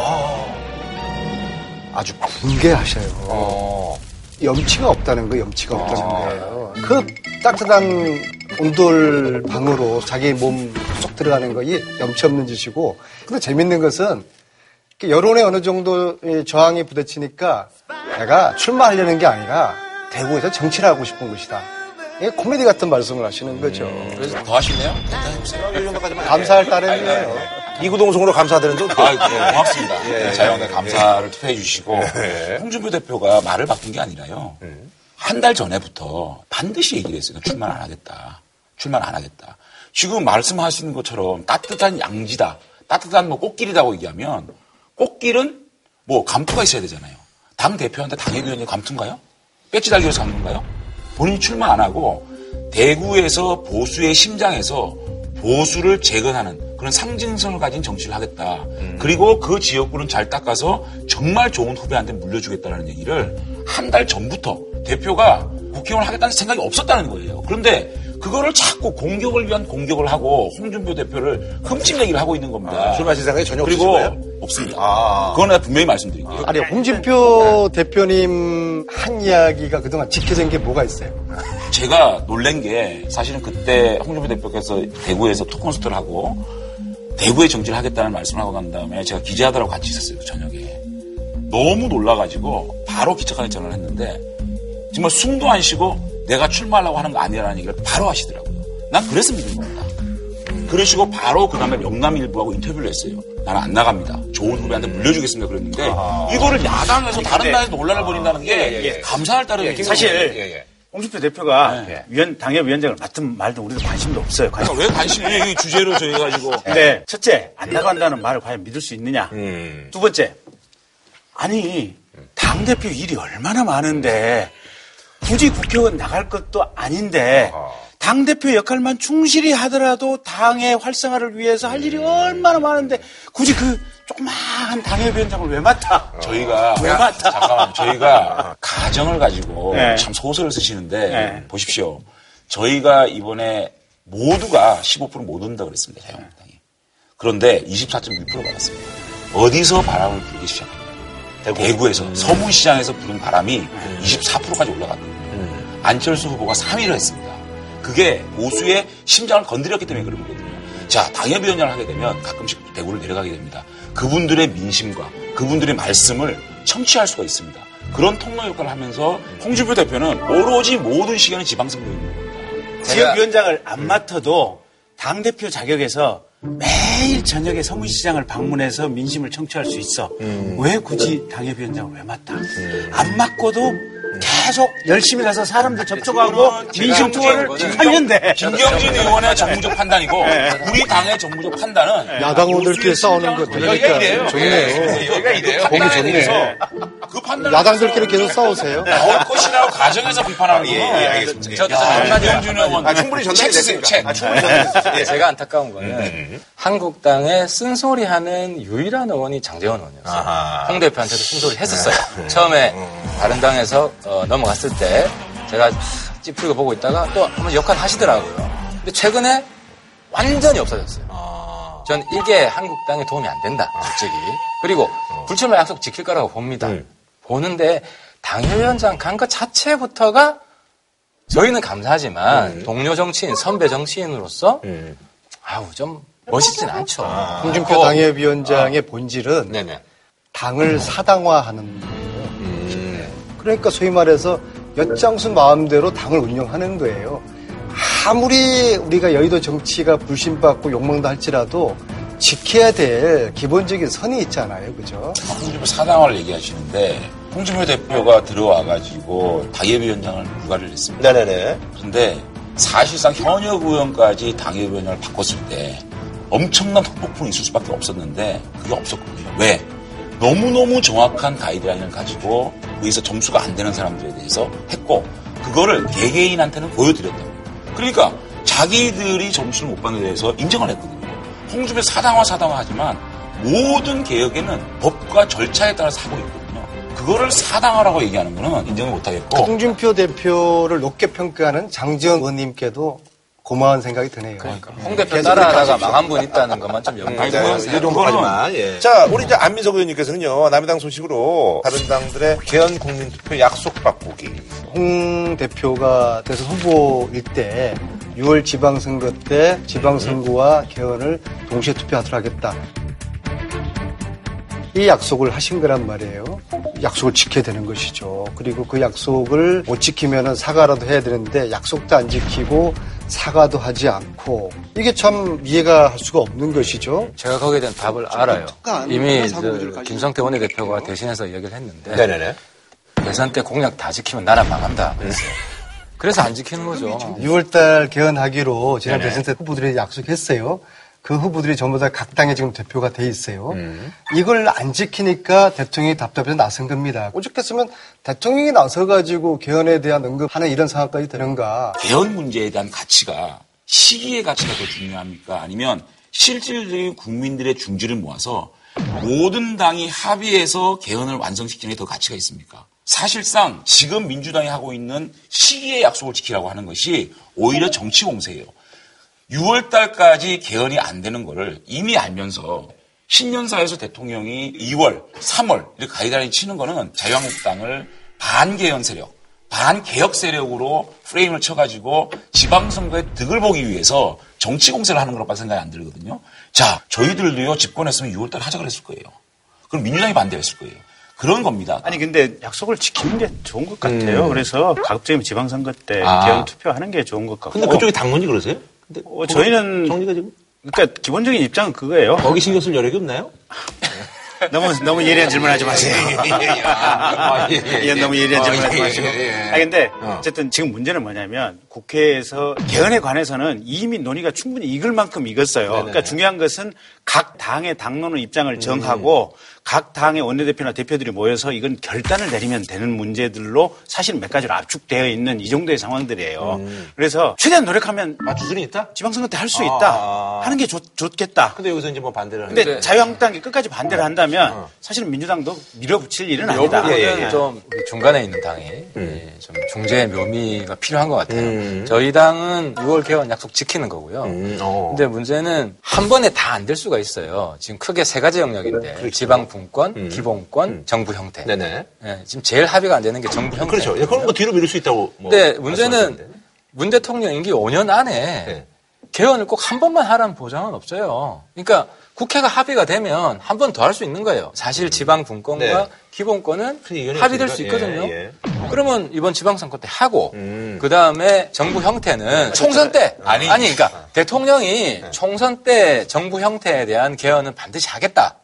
아주 분개하셔요. 어. 염치가 없다는 거, 염치가 없다는 거예요. 그 따뜻한 온돌 방으로 자기 몸 쏙 들어가는 거이 염치 없는 짓이고. 근데 재밌는 것은 여론에 어느 정도 이 저항이 부딪히니까 내가 출마하려는 게 아니라 대구에서 정치를 하고 싶은 것이다. 이게 코미디 같은 말씀을 하시는 거죠. 그래서 더 하실래요? 감사할 따름이에요. 이구동성으로 감사드리는데 어떻게 아, 네, 고맙습니다. 예. 네, 자영의 감사를 투표해 주시고 홍준표 대표가 말을 바꾼 게 아니라요. 한달 전에부터 반드시 얘기를 했어요. 출마 안 하겠다. 출마 안 하겠다. 지금 말씀하시는 것처럼 따뜻한 양지다. 따뜻한 뭐 꽃길이라고 얘기하면 꽃길은 뭐 감투가 있어야 되잖아요. 당 대표한테 당협위원회 감투인가요? 배지 달기해서 감투인가요? 본인이 출마 안 하고 대구에서 보수의 심장에서 보수를 재건하는 그런 상징성을 가진 정치를 하겠다. 그리고 그 지역구는 잘 닦아서 정말 좋은 후배한테 물려주겠다는 얘기를 한 달 전부터 대표가 국회의원을 하겠다는 생각이 없었다는 거예요. 그런데 그거를 자꾸 공격을 위한 공격을 하고 홍준표 대표를 흠집 얘기를 하고 있는 겁니다. 출마하실 생각이 전혀 없으신 그리고 거예요? 없습니다. 아. 그건 내가 분명히 말씀드릴게요. 아 니, 홍준표 대표님 한 이야기가 그동안 지켜진 게 뭐가 있어요? 제가 놀란 게 사실은 그때 홍준표 대표께서 대구에서 토크콘서트를 하고 대구에 정치를 하겠다는 말씀을 하고 난 다음에 제가 기자들하고 같이 있었어요 그 저녁에 너무 놀라가지고 바로 기차관에 전화를 했는데 정말 숨도 안 쉬고 내가 출마하려고 하는 거 아니라는 얘기를 바로 하시더라고요. 난 그래서 믿은 겁니다 그러시고 바로 그 다음에 영남일보하고 인터뷰를 했어요. 나는 안 나갑니다. 좋은 후배한테 물려주겠습니다 그랬는데 이거를 야당에서 다른 당에서 논란을 벌인다는 게 감사할 따름이에요 사실 홍준표 대표가 위원 당협위원장을 맡은 말도 우리도 관심도 없어요. 관심. 왜 관심이 이 주제로 저희 가지고. 근데 첫째 안 나간다는 말을 과연 믿을 수 있느냐. 음. 두 번째 아니 당 대표 일이 얼마나 많은데 굳이 국회의원 나갈 것도 아닌데 당 대표 역할만 충실히 하더라도 당의 활성화를 위해서 할 일이 얼마나 많은데 굳이 그 조그마한 당협위원장을 왜 맡아? 저희가 왜 맡아? 잠깐만 저희가 [LAUGHS] 가정을 가지고 네. 참 소설을 쓰시는데 네. 보십시오. 저희가 이번에 모두가 15%못 온다 그랬습니다. 자유한국당이. 그런데 24.1% 받았습니다. 어디서 바람을 불기 시작합니다. 대구 에서 서문시장에서 부는 바람이 24%까지 올라갔거든요. 안철수 후보가 3위를 했습니다. 그게 보수의 심장을 건드렸기 때문에 그런 거거든요. 자, 당협위원장을 하게 되면 가끔씩 대구를 내려가게 됩니다. 그분들의 민심과 그분들의 말씀을 청취할 수가 있습니다. 그런 통로 역할을 하면서 홍준표 대표는 오로지 모든 시간에 지방선거에 있는 겁니다. 지역위원장을 안 맡아도 당대표 자격에서 매일 저녁에 서문시장을 방문해서 민심을 청취할 수 있어. 왜 굳이 당협위원장을 왜 맡아? 안 맡고도 계속 열심히 가서 사람들 접촉하고 민심 투어를 돼. 김경진 의원의 정무적 판단이고 우리 당의 정무적 판단은 야당 의원들끼리 싸우는 거 들으니까 좋네요. 여기가 이래요. 보기 좋네. 그 판단 야당들끼리 계속 싸우세요. 나올 것이라고 가정에서 비판하는 거예요. 예, 예, 알겠습니다. 한마디 김경진 의원 아, 충분히 전달이. 아, 충분히. 예. 제가 안타까운 거는 한국당에 쓴소리하는 유일한 의원이 장재원 의원이었어요. 홍 대표한테도 쓴소리 했었어요. 처음에 다른 당에서 어, 넘어갔을 때 제가 찌푸리고 보고 있다가 또 한번 역할 하시더라고요. 근데 최근에 완전히 없어졌어요. 전 이게 한국당에 도움이 안 된다, 솔직히. 그리고 불출마 약속 지킬 거라고 봅니다. 보는데 당협위원장 간 것 자체부터가 저희는 감사하지만 동료 정치인, 선배 정치인으로서 아우 좀 멋있진 않죠. 홍준표 어, 당협위원장의 본질은 네네. 당을 사당화하는 거예요. 그러니까 소위 말해서 엿장수 마음대로 당을 운영하는 거예요. 아무리 우리가 여의도 정치가 불신받고 욕먹는다 할지라도 지켜야 될 기본적인 선이 있잖아요. 그죠? 홍준표 사당을 얘기하시는데 홍준표 대표가 들어와가지고 당협위원장을 불가를 했습니다. 네네네. 근데 사실상 현역 의원까지 당협위원장을 바꿨을 때 엄청난 폭풍이 있을 수밖에 없었는데 그게 없었거든요. 왜? 너무너무 정확한 가이드라인을 가지고 의에서 점수가 안 되는 사람들에 대해서 했고 그거를 개개인한테는 보여드렸다. 그러니까 자기들이 점수를 못 받는 데 대해서 인정을 했거든요. 홍준표 사당화 사당화 하지만 모든 개혁에는 법과 절차에 따라서 하고 있거든요. 그거를 사당화라고 얘기하는 거는 인정을 못 하겠고 홍준표 대표를 높게 평가하는 장지원 의원님께도 고마운 생각이 드네요. 홍 대표 따라하다가 망한 분 있다는 것만 좀 염두에 네, 두세요. 이 정도까지만. 예. 자, 우리 이제 안민석 의원님께서는요, 남의당 소식으로 다른 당들의 개헌 국민 투표 약속 바꾸기. 홍 대표가 대선 후보일 때 6월 지방선거 때 지방선거와 개헌을 동시에 투표하도록 하겠다. 이 약속을 하신 거란 말이에요. 약속을 지켜야 되는 것이죠. 그리고 그 약속을 못 지키면 사과라도 해야 되는데 약속도 안 지키고 사과도 하지 않고 이게 참 이해가 할 수가 없는 것이죠. 제가 거기에 대한 답을 알아요. 이미 김성태 원내대표가 대신해서 얘기를 했는데 네네네. 대선 때 공약 다 지키면 나라 망한다. 그랬어요. 그래서 안 지키는 거죠. 6월달 개헌하기로 지난. 대선 때 후보들이 약속했어요. 그 후보들이 전부 다 각 당에 지금 대표가 돼 있어요. 음. 이걸 안 지키니까 대통령이 답답해서 나선 겁니다. 오죽했으면 대통령이 나서가지고 개헌에 대한 언급하는 이런 상황까지 되는가. 개헌 문제에 대한 가치가 시기의 가치가 더 중요합니까? 아니면 실질적인 국민들의 중지를 모아서 모든 당이 합의해서 개헌을 완성시키는 게 더 가치가 있습니까? 사실상 지금 민주당이 하고 있는 시기의 약속을 지키라고 하는 것이 오히려 정치 공세예요. 6월 달까지 개헌이 안 되는 거를 이미 알면서 신년사에서 대통령이 2월, 3월 이렇게 가이드라인 치는 거는 자유한국당을 반개헌 세력, 반개혁 세력으로 프레임을 쳐가지고 지방선거에 득을 보기 위해서 정치 공세를 하는 거라고 생각이 안 들거든요. 자, 저희들도요, 집권했으면 6월 달 하자 그랬을 거예요. 그럼 민주당이 반대했을 거예요. 그런 겁니다. 아니 근데 약속을 지키는 게 좋은 것 같아요. 음. 그래서 가급적이면 지방선거 때 아. 개헌 투표하는 게 좋은 것 같고. 근데 그쪽이 당론이 그러세요? 근데 어, 저희는 정리가 지금 그러니까 기본적인 입장은 그거예요. 거기 신경 쓸 여력이 없나요? [LAUGHS] 너무 너무 예리한 질문하지 마세요. 아, 예, 예, 이건 너무 예리한 아, 질문하지 예, 마시고. 예, 예. 아 근데 어. 어쨌든 지금 문제는 뭐냐면 국회에서 개헌에 관해서는 이미 논의가 충분히 익을 만큼 익었어요. 네네. 그러니까 중요한 것은 각 당의 당론의 입장을 정하고 각 당의 원내대표나 대표들이 모여서 이건 결단을 내리면 되는 문제들로 사실 몇 가지로 압축되어 있는 이 정도의 상황들이에요. 그래서 최대한 노력하면 맞출 수는 있다? 지방선거 때 할수 아. 있다. 하는 게 좋, 좋겠다. 근데 여기서 이제 뭐 반대를 근데 하는데 자유한국당이 끝까지 반대를 한다면 사실은 민주당도 밀어붙일 일은 이 아니다. 부분은 예, 예. 좀 우리 중간에 있는 당이 예, 좀 중재의 묘미가 필요한 것 같아요. 음. 저희 당은 6월 개헌 약속 지키는 거고요. 음, 어. 근데 문제는 한 번에 다 안 될 수가 있어요. 지금 크게 세 가지 영역인데 지방 분권, 음. 기본권, 정부 형태. 네네. 예, 지금 제일 합의가 안 되는 게 정부 형태. 그렇죠. 예, 그런 거 뒤로 미룰 수 있다고. 뭐 근데 문제는. 문 대통령 임기 5년 안에 네. 개헌을 꼭 한 번만 하라는 보장은 없어요. 그러니까 국회가 합의가 되면 한 번 더 할 수 있는 거예요. 사실 지방 분권과 네. 기본권은 합의될 수. 있거든요. 예, 예. 그러면 이번 지방선거 때 하고 음. 그 다음에 정부 형태는 총선 때 아니. 아니 그러니까 대통령이 총선 때 정부 형태에 대한 개헌은 반드시 하겠다.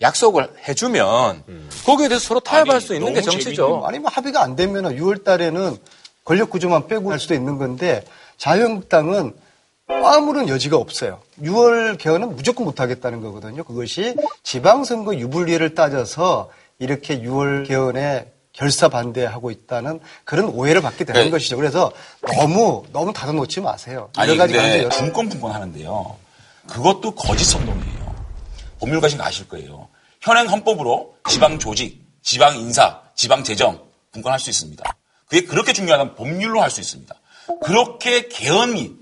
약속을 해주면 거기에 대해서 서로 타협할 아니, 수 있는 게 정치죠. 아니 뭐 합의가 안 되면 6월 달에는 권력 구조만 빼고 할 수도 있는 건데 자유한국당은 아무런 여지가 없어요. 6월 개헌은 무조건 못 하겠다는 거거든요. 그것이 지방선거 유불리를 따져서 이렇게 6월 개헌에 결사 반대하고 있다는 그런 오해를 받게 되는 네. 것이죠. 그래서 너무 너무 닫아놓지 마세요. 여러 가지 근데 여러- 분권 분권 하는데요. 그것도 거짓 선동이에요. 법률 가신 거 아실 거예요. 현행 헌법으로 지방 조직, 지방 인사, 지방 재정 분권할 수 있습니다. 그게 그렇게 중요하다면 법률로 할 수 있습니다. 그렇게 개헌이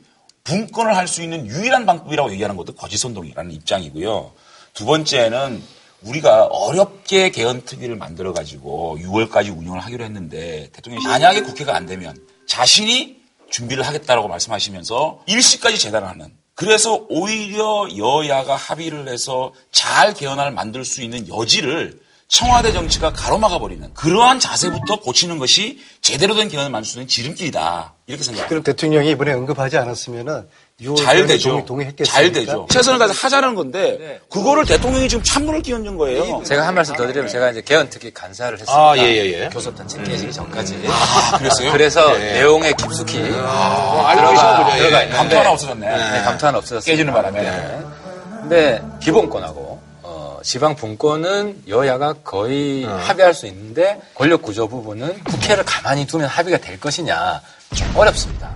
분권을 할 수 있는 유일한 방법이라고 얘기하는 것도 거짓 선동이라는 입장이고요. 두 번째는 우리가 어렵게 개헌 특위를 만들어 가지고 6월까지 운영을 하기로 했는데 대통령이 만약에 국회가 안 되면 자신이 준비를 하겠다라고 말씀하시면서 일시까지 재단을 하는 그래서 오히려 여야가 합의를 해서 잘 개헌안을 만들 수 있는 여지를 청와대 정치가 가로막아 버리는 그러한 자세부터 고치는 것이 제대로 된 개헌을 만들 수 있는 지름길이다 이렇게 생각합니다. 그럼 대통령이 이번에 언급하지 않았으면은 6월 잘 되죠. 동의? 잘 되죠. 최선을 다해서 하자는 건데 그거를 대통령이 지금 찬물을 끼얹은 거예요. 제가 한 말씀 더 드리면 제가 이제 개헌 특위 간사를 했습니다. 아, 예, 예, 예. 교섭단체 깨지기 전까지. 그랬어요? 그래서 예. 내용에 깊숙이 알고 들어가, 계시는군요. 예. 들어가 있는데 감투 하나 없어졌네. 네, 감투 하나 없어졌어요. 깨지는 바람에. 근데 기본권하고 어, 지방 분권은 여야가 거의 어. 합의할 수 있는데 권력 구조 부분은 국회를 가만히 두면 합의가 될 것이냐 좀 어렵습니다.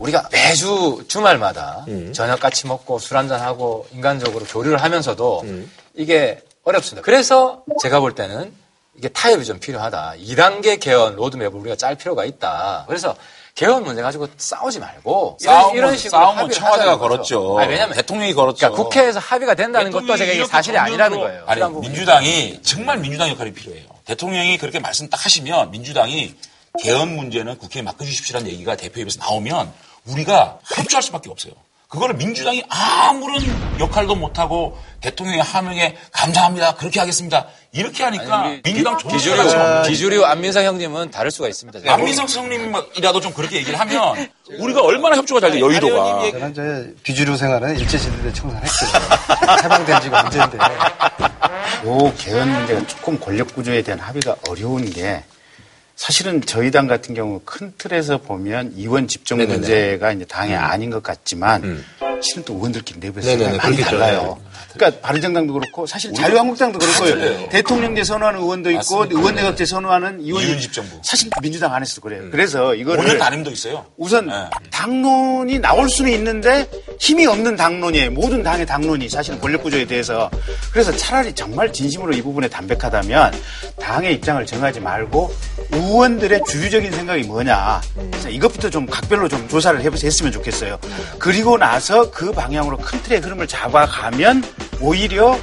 우리가 매주 주말마다 음. 저녁 같이 먹고 술 한잔 하고 인간적으로 교류를 하면서도 음. 이게 어렵습니다. 그래서 제가 볼 때는 이게 타협이 좀 필요하다. 2단계 개헌 로드맵을 우리가 짤 필요가 있다. 그래서 개헌 문제 가지고 싸우지 말고 이런, 싸움은, 이런 식으로 싸움은 청와대가. 걸었죠. 아니, 왜냐면 대통령이 걸었죠. 그러니까 국회에서 합의가 된다는 것도 제가 사실이 아니라는 거예요. 아니. 민주당이 정말 민주당 역할이 필요해요. 대통령이 그렇게 말씀 딱 하시면 민주당이 개헌 문제는 국회에 맡겨주십시오라는 얘기가 대표 입에서 나오면 우리가 협조할 수밖에 없어요. 그거를 민주당이 아무런 역할도 못하고 대통령의 하명에 감사합니다. 그렇게 하겠습니다. 이렇게 하니까 민주당 조직 기주류, 기주류 안민상 형님은 다를 수가 있습니다. 안민석 성님이라도 좀 그렇게 얘기를 하면 우리가 얼마나 협조가 잘 돼, 여의도가. 저는 저 비주류 생활은 일제시대 때 청산했어요. 해방된 지가 언젠데. 요 개헌 문제가 조금 권력 구조에 대한 합의가 어려운 게 사실은 저희 당 같은 경우 큰 틀에서 보면 이원 집중 네네네. 문제가 이제 당의 아닌 것 같지만 실은 또 의원들끼리 내부에서 네네네, 많이 그렇겠죠. 달라요. 그러니까 바른정당도 그렇고 사실 자유한국당도 그렇고 대통령제 선호하는 의원도 있고 맞습니다. 의원내각제 선호하는 의원이 이윤 집 정부. 사실 민주당 안에서도 그래요. 그래서 이거를 5년 단임도 있어요. 우선 네. 당론이 나올 수는 있는데 힘이 없는 당론이에요. 모든 당의 당론이 사실은 권력 구조에 대해서. 그래서 차라리 정말 진심으로 이 부분에 담백하다면 당의 입장을 정하지 말고 의원들의 주류적인 생각이 뭐냐. 그래서 이것부터 좀 각별로 좀 조사를 해보- 했으면 좋겠어요. 그리고 나서 그 방향으로 큰 틀의 흐름을 잡아가면 오히려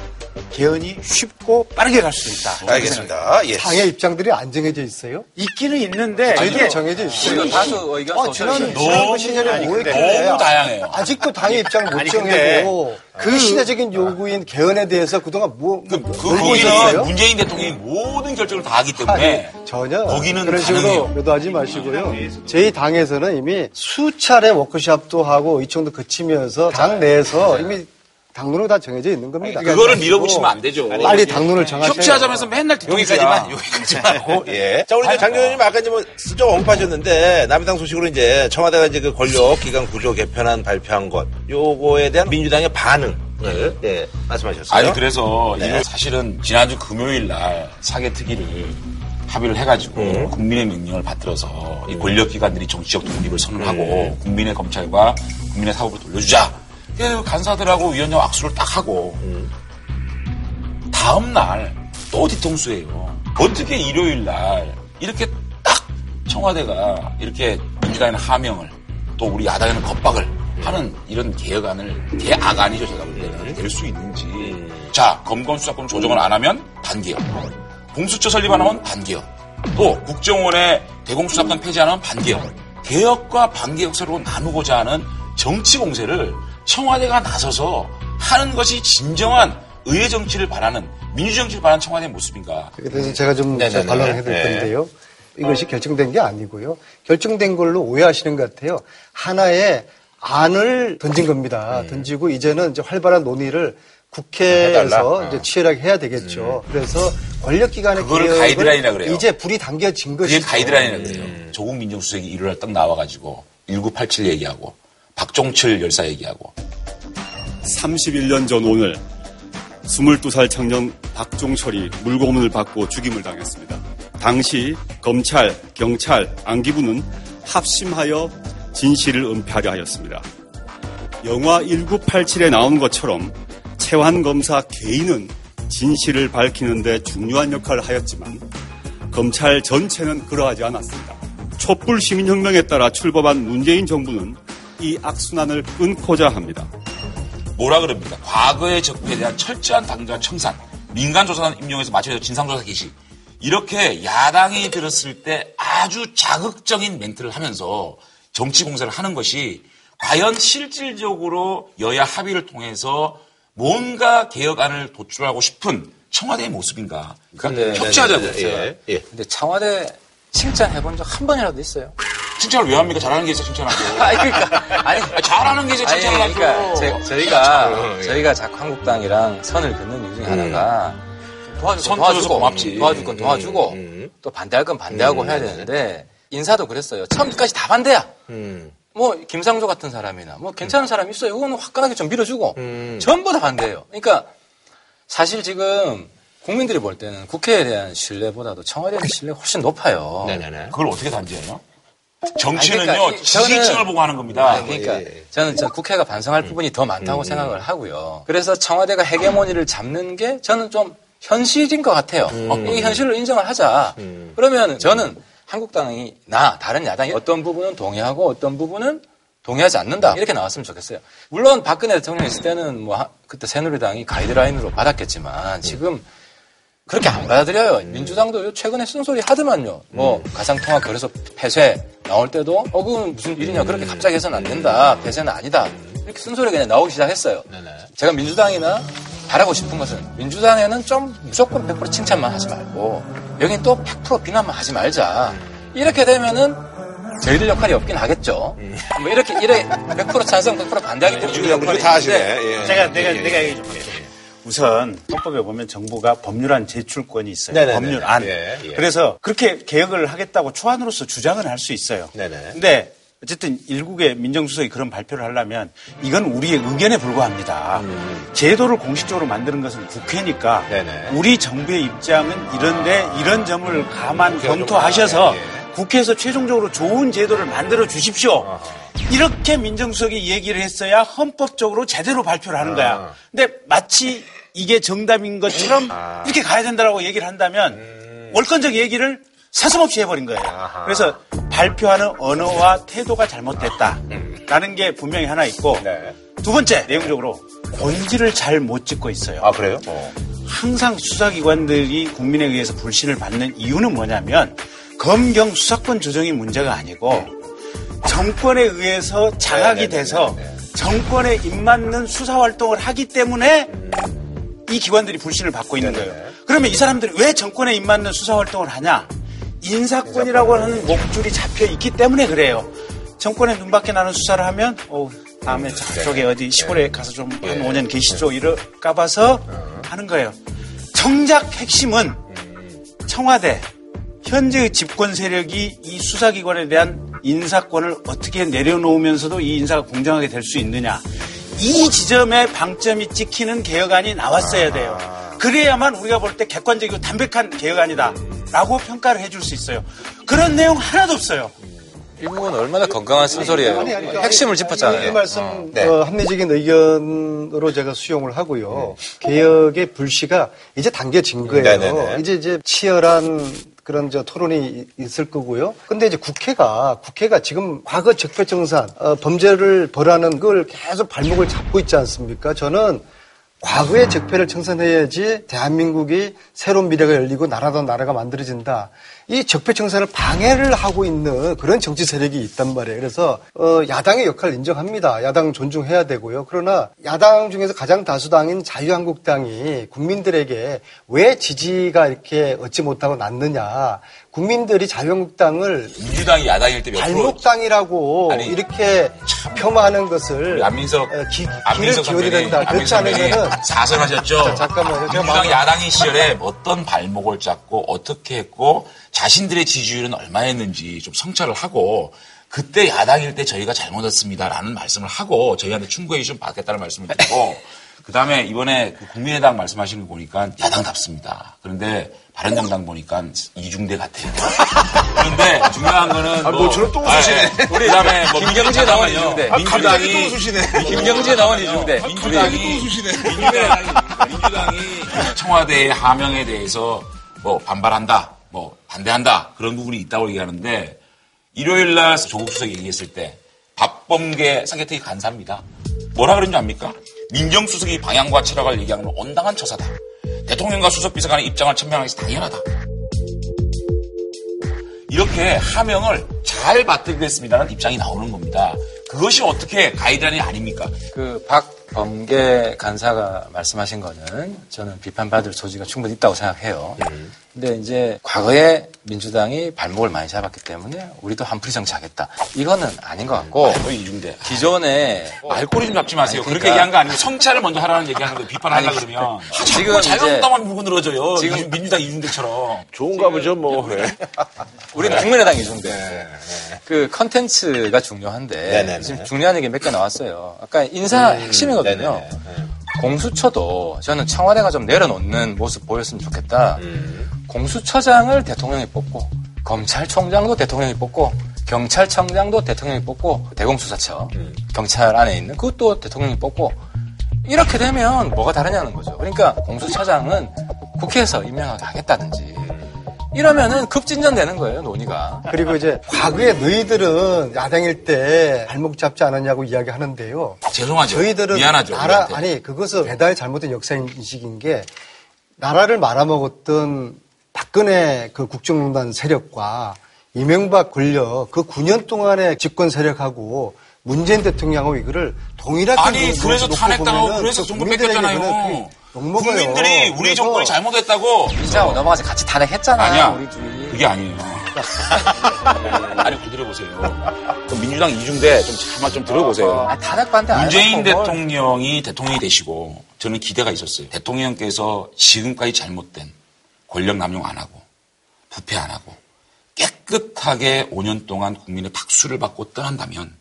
개헌이 쉽고 빠르게 갈 수 있다. 알겠습니다. 예. 당의 입장들이 안 정해져 있어요. 있기는 있는데 저희들이 이게 정해져 있어요. 다수 의견 아, 지난, 너무- 시절에 아니, 뭐 근데 했길래 너무 다양해요. 아직도 당의 입장을 못 아니, 정해고 그 시대적인 요구인 개헌에 대해서 그동안 뭐, 그, 뭐 그, 거기는? 문재인 대통령이 모든 결정을 다 하기 때문에 아니, 전혀 거기는 그런 식으로. 매도하지 마시고요. 저희 당에서는 이미 수차례 워크숍도 하고 의총도 거치면서 당 내에서 이미 당론은 다 정해져 있는 겁니다. 그거를 밀어붙이면 안 되죠. 빨리 당론을 정하셔야 협치하자면서 맨날 여기까지만, 여기까지만 하고, [LAUGHS] 예. 자, 우리 이제 장 의원님 아까 이제 뭐 슬쩍 언급하셨는데, 남의당 소식으로 이제 청와대가 이제 그 권력 기관 구조 개편안 발표한 것, 요거에 대한 민주당의 반응을, 예, 말씀하셨어요. 아니 그래서 네. 이거 사실은 지난주 금요일 날 사개 특위를 합의를 해가지고 국민의 명령을 받들어서 이 권력기관들이 정치적 독립을 선언하고 국민의 검찰과 국민의 사법을 돌려주자. 그래서 간사들하고 위원장 악수를 딱 하고. 다음 날 또 뒤통수예요. 어떻게 일요일 날 이렇게 딱 청와대가 이렇게 민주당에는 하명을 또 우리 야당에는 겁박을 하는 이런 개혁안을 개악안이죠 제가 볼 때는. 될 수 있는지. 자 검검 수사권 조정을 안 하면 반개혁. 공수처 설립 안 하면 반개혁. 또 국정원의 대공수사권 폐지 안 하면 반개혁. 개혁과 반개혁 서로 나누고자 하는 정치 공세를 청와대가 나서서 하는 것이 진정한 의회 정치를 바라는 민주 정치를 바라는 청와대의 모습인가 그래서 제가 좀 네네네. 반론을 해드릴 네. 건데요. 이것이 결정된 게 아니고요. 결정된 걸로 오해하시는 것 같아요. 하나의 안을 던진 겁니다. 던지고 이제는 이제 활발한 논의를 국회에서? 이제 치열하게 해야 되겠죠. 그래서 권력기관의 개혁을 가이드라인이라 그래요. 이제 불이 당겨진 것이죠. 가이드라인이라고 그래요. 조국 민정수석이 일요일 딱 나와가지고 1987 얘기하고 박종철 열사 얘기하고 31년 전 오늘 22살 청년 박종철이 물고문을 받고 죽임을 당했습니다. 당시 검찰, 경찰, 안기부는 합심하여 진실을 은폐하려 하였습니다. 영화 1987에 나오는 것처럼 최환 검사 개인은 진실을 밝히는데 중요한 역할을 하였지만 검찰 전체는 그러하지 않았습니다. 촛불 시민혁명에 따라 출범한 문재인 정부는 이 악순환을 끊고자 합니다. 뭐라 그럽니까? 과거의 적폐에 대한 철저한 당과 청산, 민간조사단 임용해서 맞춰서 진상조사 개시. 이렇게 야당이 들었을 때 아주 자극적인 멘트를 하면서 정치 공세를 하는 것이 과연 실질적으로 여야 합의를 통해서 뭔가 개혁안을 도출하고 싶은 청와대의 모습인가? 그러니까 협치하자고요. 예, 예. 근데 청와대 칭찬해본 적 한 번이라도 있어요? 칭찬을 왜 합니까? 잘하는 게 있어 칭찬하고. [LAUGHS] 아니, 그러니까, 아니, 아니, 잘하는 게 이제 아니, 칭찬을 하죠. 그러니까 제- 저희가 저희가 자꾸 한국당이랑 선을 긋는 이유 중에 하나가 좀 도와줄 선건 도와주고 고맙지. 도와줄 건 도와주고 또 반대할 건 반대하고 해야 되는데 인사도 그랬어요. 처음까지 다 반대야. 뭐 김상조 같은 사람이나 뭐 괜찮은 사람 있어요. 그거는 화끈하게 좀 밀어주고 전부 다 반대예요. 그러니까 사실 지금 국민들이 볼 때는 국회에 대한 신뢰보다도 청와대에 대한 신뢰가 훨씬 높아요. 네네네. 그걸 어떻게 단지해요? 정치는요, 그러니까 이- 지지층을 보고 하는 겁니다. 아니, 그러니까 저는, 저는 국회가 반성할 부분이 더 많다고 생각을 하고요. 그래서 청와대가 헤게모니를 잡는 게 저는 좀 현실인 것 같아요. 이 현실을 인정을 하자. 그러면 저는 한국당이 나 다른 야당이 어떤 부분은 동의하고 어떤 부분은 동의하지 않는다 이렇게 나왔으면 좋겠어요. 물론 박근혜 대통령 있을 때는 뭐 하- 그때 새누리당이 가이드라인으로 받았겠지만 지금 그렇게 안 받아들여요. 민주당도 최근에 쓴소리 하더만요. 뭐 가상통화 거래소 폐쇄 나올 때도 어 그건 무슨 일이냐 그렇게 갑자기 해서는 안 된다. 폐쇄는 아니다. 이렇게 쓴소리가 그냥 나오기 시작했어요. 제가 민주당이나 바라고 싶은 것은 민주당에는 좀 무조건 100% 칭찬만 하지 말고 여긴 또 100% 비난만 하지 말자. 이렇게 되면은 저희들 역할이 없긴 하겠죠. 뭐 이렇게 이래 100% 찬성, 100% 반대하기 때문에 역할이 다 하시네. 예. 제가 내가 예, 예. 내가 얘기 좀 할게요. 우선 헌법에 보면 정부가 법률안 제출권이 있어요. 네네네. 법률안. 예, 예. 그래서 그렇게 개혁을 하겠다고 초안으로서 주장을 할수 있어요. 네네. 근데 어쨌든 일국의 민정수석이 그런 발표를 하려면 이건 우리의 의견에 불과합니다. 제도를 공식적으로 만드는 것은 국회니까 음. 네네. 우리 정부의 입장은 이런데 이런 점을 감안 검토하셔서 예, 예. 국회에서 최종적으로 좋은 제도를 만들어 주십시오. 이렇게 민정수석이 얘기를 했어야 헌법적으로 제대로 발표를 하는 아. 거야. 근데 마치 이게 정답인 것처럼 아. 이렇게 가야 된다라고 얘기를 한다면 음. 월권적 얘기를 서슴없이 해버린 거예요. 그래서 발표하는 언어와 태도가 잘못됐다라는 게 분명히 하나 있고 네. 두 번째 내용적으로 본질을 잘 못 짚고 있어요. 아, 그래요? 어. 항상 수사기관들이 국민에 의해서 불신을 받는 이유는 뭐냐면 검경 수사권 조정이 문제가 아니고 정권에 의해서 장악이 네네네. 돼서 정권에 입맞는 수사 활동을 하기 때문에 이 기관들이 불신을 받고 있는 거예요. 그러면 이 사람들이 왜 정권에 입맞는 수사 활동을 하냐? 인사권이라고 하는 목줄이 잡혀 있기 때문에 그래요. 정권에 눈밖에 나는 수사를 하면 어 다음에 저쪽에 어디 시골에 가서 좀 한 5년 계시죠 이럴까 봐서 하는 거예요. 정작 핵심은 청와대 현재의 집권 세력이 이 수사기관에 대한 인사권을 어떻게 내려놓으면서도 이 인사가 공정하게 될 수 있느냐. 이 지점에 방점이 찍히는 개혁안이 나왔어야 돼요. 그래야만 우리가 볼 때 객관적이고 담백한 개혁안이다. 라고 평가를 해줄 수 있어요. 그런 내용 하나도 없어요. 이 부분은 얼마나 건강한 쓴소리예요. 아니, 아니, 아니, 핵심을 이 짚었잖아요. 말씀 네. 어, 합리적인 의견으로 제가 수용을 하고요. 개혁의 불씨가 이제 당겨진 거예요. 네네네. 이제 이제 치열한 그런 저 토론이 이- 있을 거고요. 근데 이제 국회가 국회가 지금 과거 적폐청산 어, 범죄를 벌하는 걸 계속 발목을 잡고 있지 않습니까? 저는 과거의 적폐를 청산해야지 대한민국이 새로운 미래가 열리고 나라도 나라가 만들어진다. 이 적폐 청산을 방해를 하고 있는 그런 정치 세력이 있단 말이에요. 그래서 어, 야당의 역할을 인정합니다. 야당 존중해야 되고요. 그러나 야당 중에서 가장 다수당인 자유한국당이 국민들에게 왜 지지가 이렇게 얻지 못하고 났느냐. 국민들이 자유한국당을 민주당이 야당일 때몇 발목당이라고 아니, 이렇게 폄하하는 것을 안민석 어, 기, 안민석 선배님 된다. 그렇지 않으면은 사설하셨죠. 제가 민주당 야당인 시절에 어떤 발목을 잡고 어떻게 했고 자신들의 지지율은 얼마였는지 좀 성찰을 하고 그때 야당일 때 저희가 잘못했습니다라는 말씀을 하고 저희한테 충고해 주시면 받겠다는 말씀을 드리고 [LAUGHS] 그 다음에 이번에 그 국민의당 말씀하시는 거 보니까 야당답습니다. 그런데 바른정당 보니까 이중대 같아요. 그런데 중요한 거는 아, 모처럼 또 웃으시네. 아, 예. 우리 그다음에 뭐 김경재 나온. 이중대. 아, 민주당이 또 웃으시네. 김경재 나온 이중대. 민주당이 민주당이 민주당이 청와대의 하명에 대해서 뭐 반발한다, 뭐 반대한다 그런 부분이 있다고 얘기하는데 일요일 날 조국 수석이 얘기했을 때 박범계 사개특위 간사입니다. 뭐라 그런지 압니까? 민정수석이 방향과 철학을 얘기하는 건 온당한 처사다. 대통령과 수석비서관의 입장을 천명하기 위해서 당연하다. 이렇게 하명을 잘 받들겠습니다라는 입장이 나오는 겁니다. 그것이 어떻게 가이드라인이 아닙니까? 그 박범계 간사가 말씀하신 거는 저는 비판받을 소지가 충분히 있다고 생각해요. 근데 이제 과거에 민주당이 발목을 많이 잡았기 때문에 우리도 한풀이 정치하겠다. 이거는 아닌 것 같고 뭐 이중대. 기존에 말꼬리 좀 잡지 마세요. 아니, 그렇게 그러니까- 얘기한 거 아니고 성찰을 먼저 하라는 얘기하는 거 비판하려 그러면 아, 지금 자유한국당만 물고 늘어져요. 지금- 민주당 이중대처럼. 좋은가 보죠, 뭐. 네. [LAUGHS] 우리는 국민의당 이중대. 그 컨텐츠가 중요한데 네네네. 지금 중요한 얘기 몇 개 나왔어요. 아까 인사 핵심이거든요. 네네네. 공수처도 저는 청와대가 좀 내려놓는 모습 보였으면 좋겠다. 공수처장을 대통령이 뽑고 검찰총장도 대통령이 뽑고 경찰청장도 대통령이 뽑고 대공수사처 경찰 안에 있는 그것도 대통령이 뽑고 이렇게 되면 뭐가 다르냐는 거죠. 그러니까 공수처장은 국회에서 임명하게 하겠다든지 이러면은 급진전되는 거예요 논의가. 그리고 이제 과거에 너희들은 야당일 때 발목 잡지 않았냐고 이야기하는데요. 죄송하죠. 저희들은 미안하죠. 나라 우리한테. 아니 그것은 대단히 잘못된 역사 인식인 게 나라를 말아먹었던 박근혜 그 국정농단 세력과 이명박 권력 그 9년 동안의 집권 세력하고 문재인 대통령하고 이거를 동일하게 아니 놓- 그래서 놓고 탄핵당하고 그래서 그 정부를 국민들에게 뺏겼잖아요. 국민들이 우리 그래서 정권이 잘못했다고. 민주하고 넘어가서 같이 탄핵했잖아. 아니야. 우리 둘이. 그게 아니에요. [LAUGHS] 아니, 그 들어보세요. 그럼 민주당 이중대 좀 참아 좀 들어보세요. 아, 탄핵 반대 안 문재인. 대통령이 대통령이 되시고 저는 기대가 있었어요. 대통령께서 지금까지 잘못된 권력 남용 안 하고 부패 안 하고 깨끗하게 5년 동안 국민의 박수를 받고 떠난다면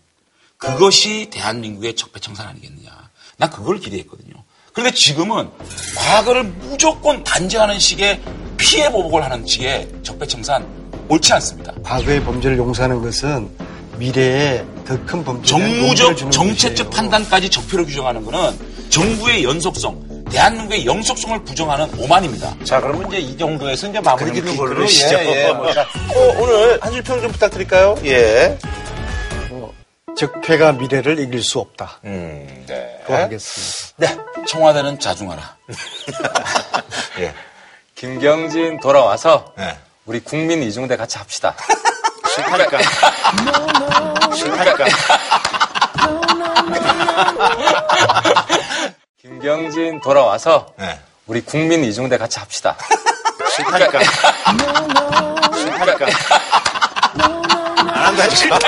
그것이 대한민국의 적폐청산 아니겠느냐. 나 그걸 기대했거든요. 그런데 지금은 과거를 무조건 단죄하는 식의 피해 보복을 하는 식의 적폐청산 옳지 않습니다. 과거의 범죄를 용서하는 것은 미래에 더 큰 범죄 정무적 정책적 판단까지 적폐로 규정하는 것은 정부의 연속성, 대한민국의 영속성을 부정하는 오만입니다. 자, 그러면 이제 이 정도에서 이제 마무리 짓는 걸로. 그러시죠. 예, 예. 뭐, 자, 어, 오늘 한 줄 평 좀 부탁드릴까요? 예. 적폐가 미래를 이길 수 없다. 음, 네. 또 하겠습니다. 네. 청와대는 자중하라. [LAUGHS] 예. 김경진 돌아와서 네. 우리 국민 이중대 같이 합시다. [LAUGHS] 싫다니까. 싫다니까. [LAUGHS] 김경진 돌아와서 네. 우리 국민 이중대 같이 합시다. [LAUGHS] 싫다니까. 싫다니까. 안 한다니까.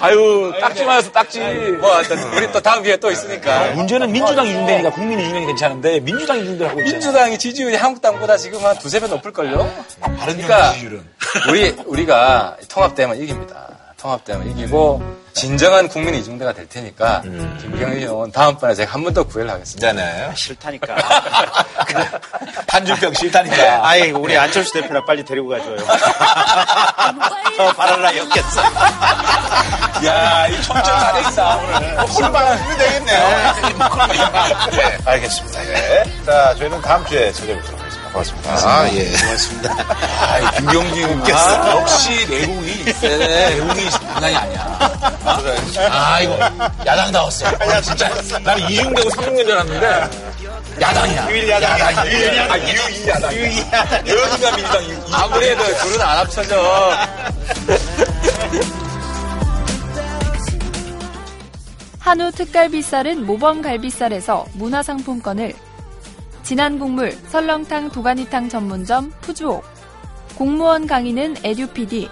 아유, 딱지 맞아서 딱지. 뭐, 우리 또 다음 기회 또 있으니까. 문제는 민주당 이중대니까 국민 이중대는 괜찮은데 민주당 이중대 하고 있잖아요. 민주당이 지지율이 한국당보다 지금 한 두세 배 높을걸요? 바른 그러니까 지지율은. 우리, 우리가 통합되면 이깁니다. 통합되면 이기고, 진정한 국민 이중대가 될 테니까, 김경희 의원 다음번에 제가 한 번 더 구애를 하겠습니다. 네네. 싫다니까. [LAUGHS] 한준평 싫다니까. 아이, 우리 안철수 대표나 빨리 데리고 가줘요. [LAUGHS] 더 바랄 나위 없겠어. 야, 이 잘했다, 오늘. 콜만 하면 되겠네요. 네, 알겠습니다. 예. 자, 저희는 다음 주에 찾아뵙도록 하겠습니다. 고맙습니다. 아, 예. 고맙습니다. [LAUGHS] 아, 김경진 웃겼어. 역시 내공이, 내공이 장난이 아니야. 아, 이거, 야당 나왔어. 아, 진짜. 나는 이중되고 3중년 줄 알았는데, 야당이야. 유일 야당. 유일 야당. 유일 야당. 유일 야당. 여기가 민주당 유 아무래도 둘은 안 합쳐져. 한우 특갈비살은 모범 갈비살에서 문화상품권을 진한 국물 설렁탕 도가니탕 전문점 푸주옥 공무원 강의는 에듀피디.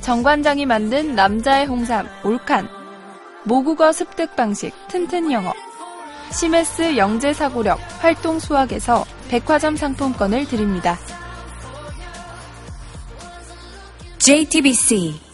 정관장이 만든 남자의 홍삼 올칸. 모국어 습득 방식 튼튼 영어. 시메스 영재 사고력 활동 수학에서 백화점 상품권을 드립니다. JTBC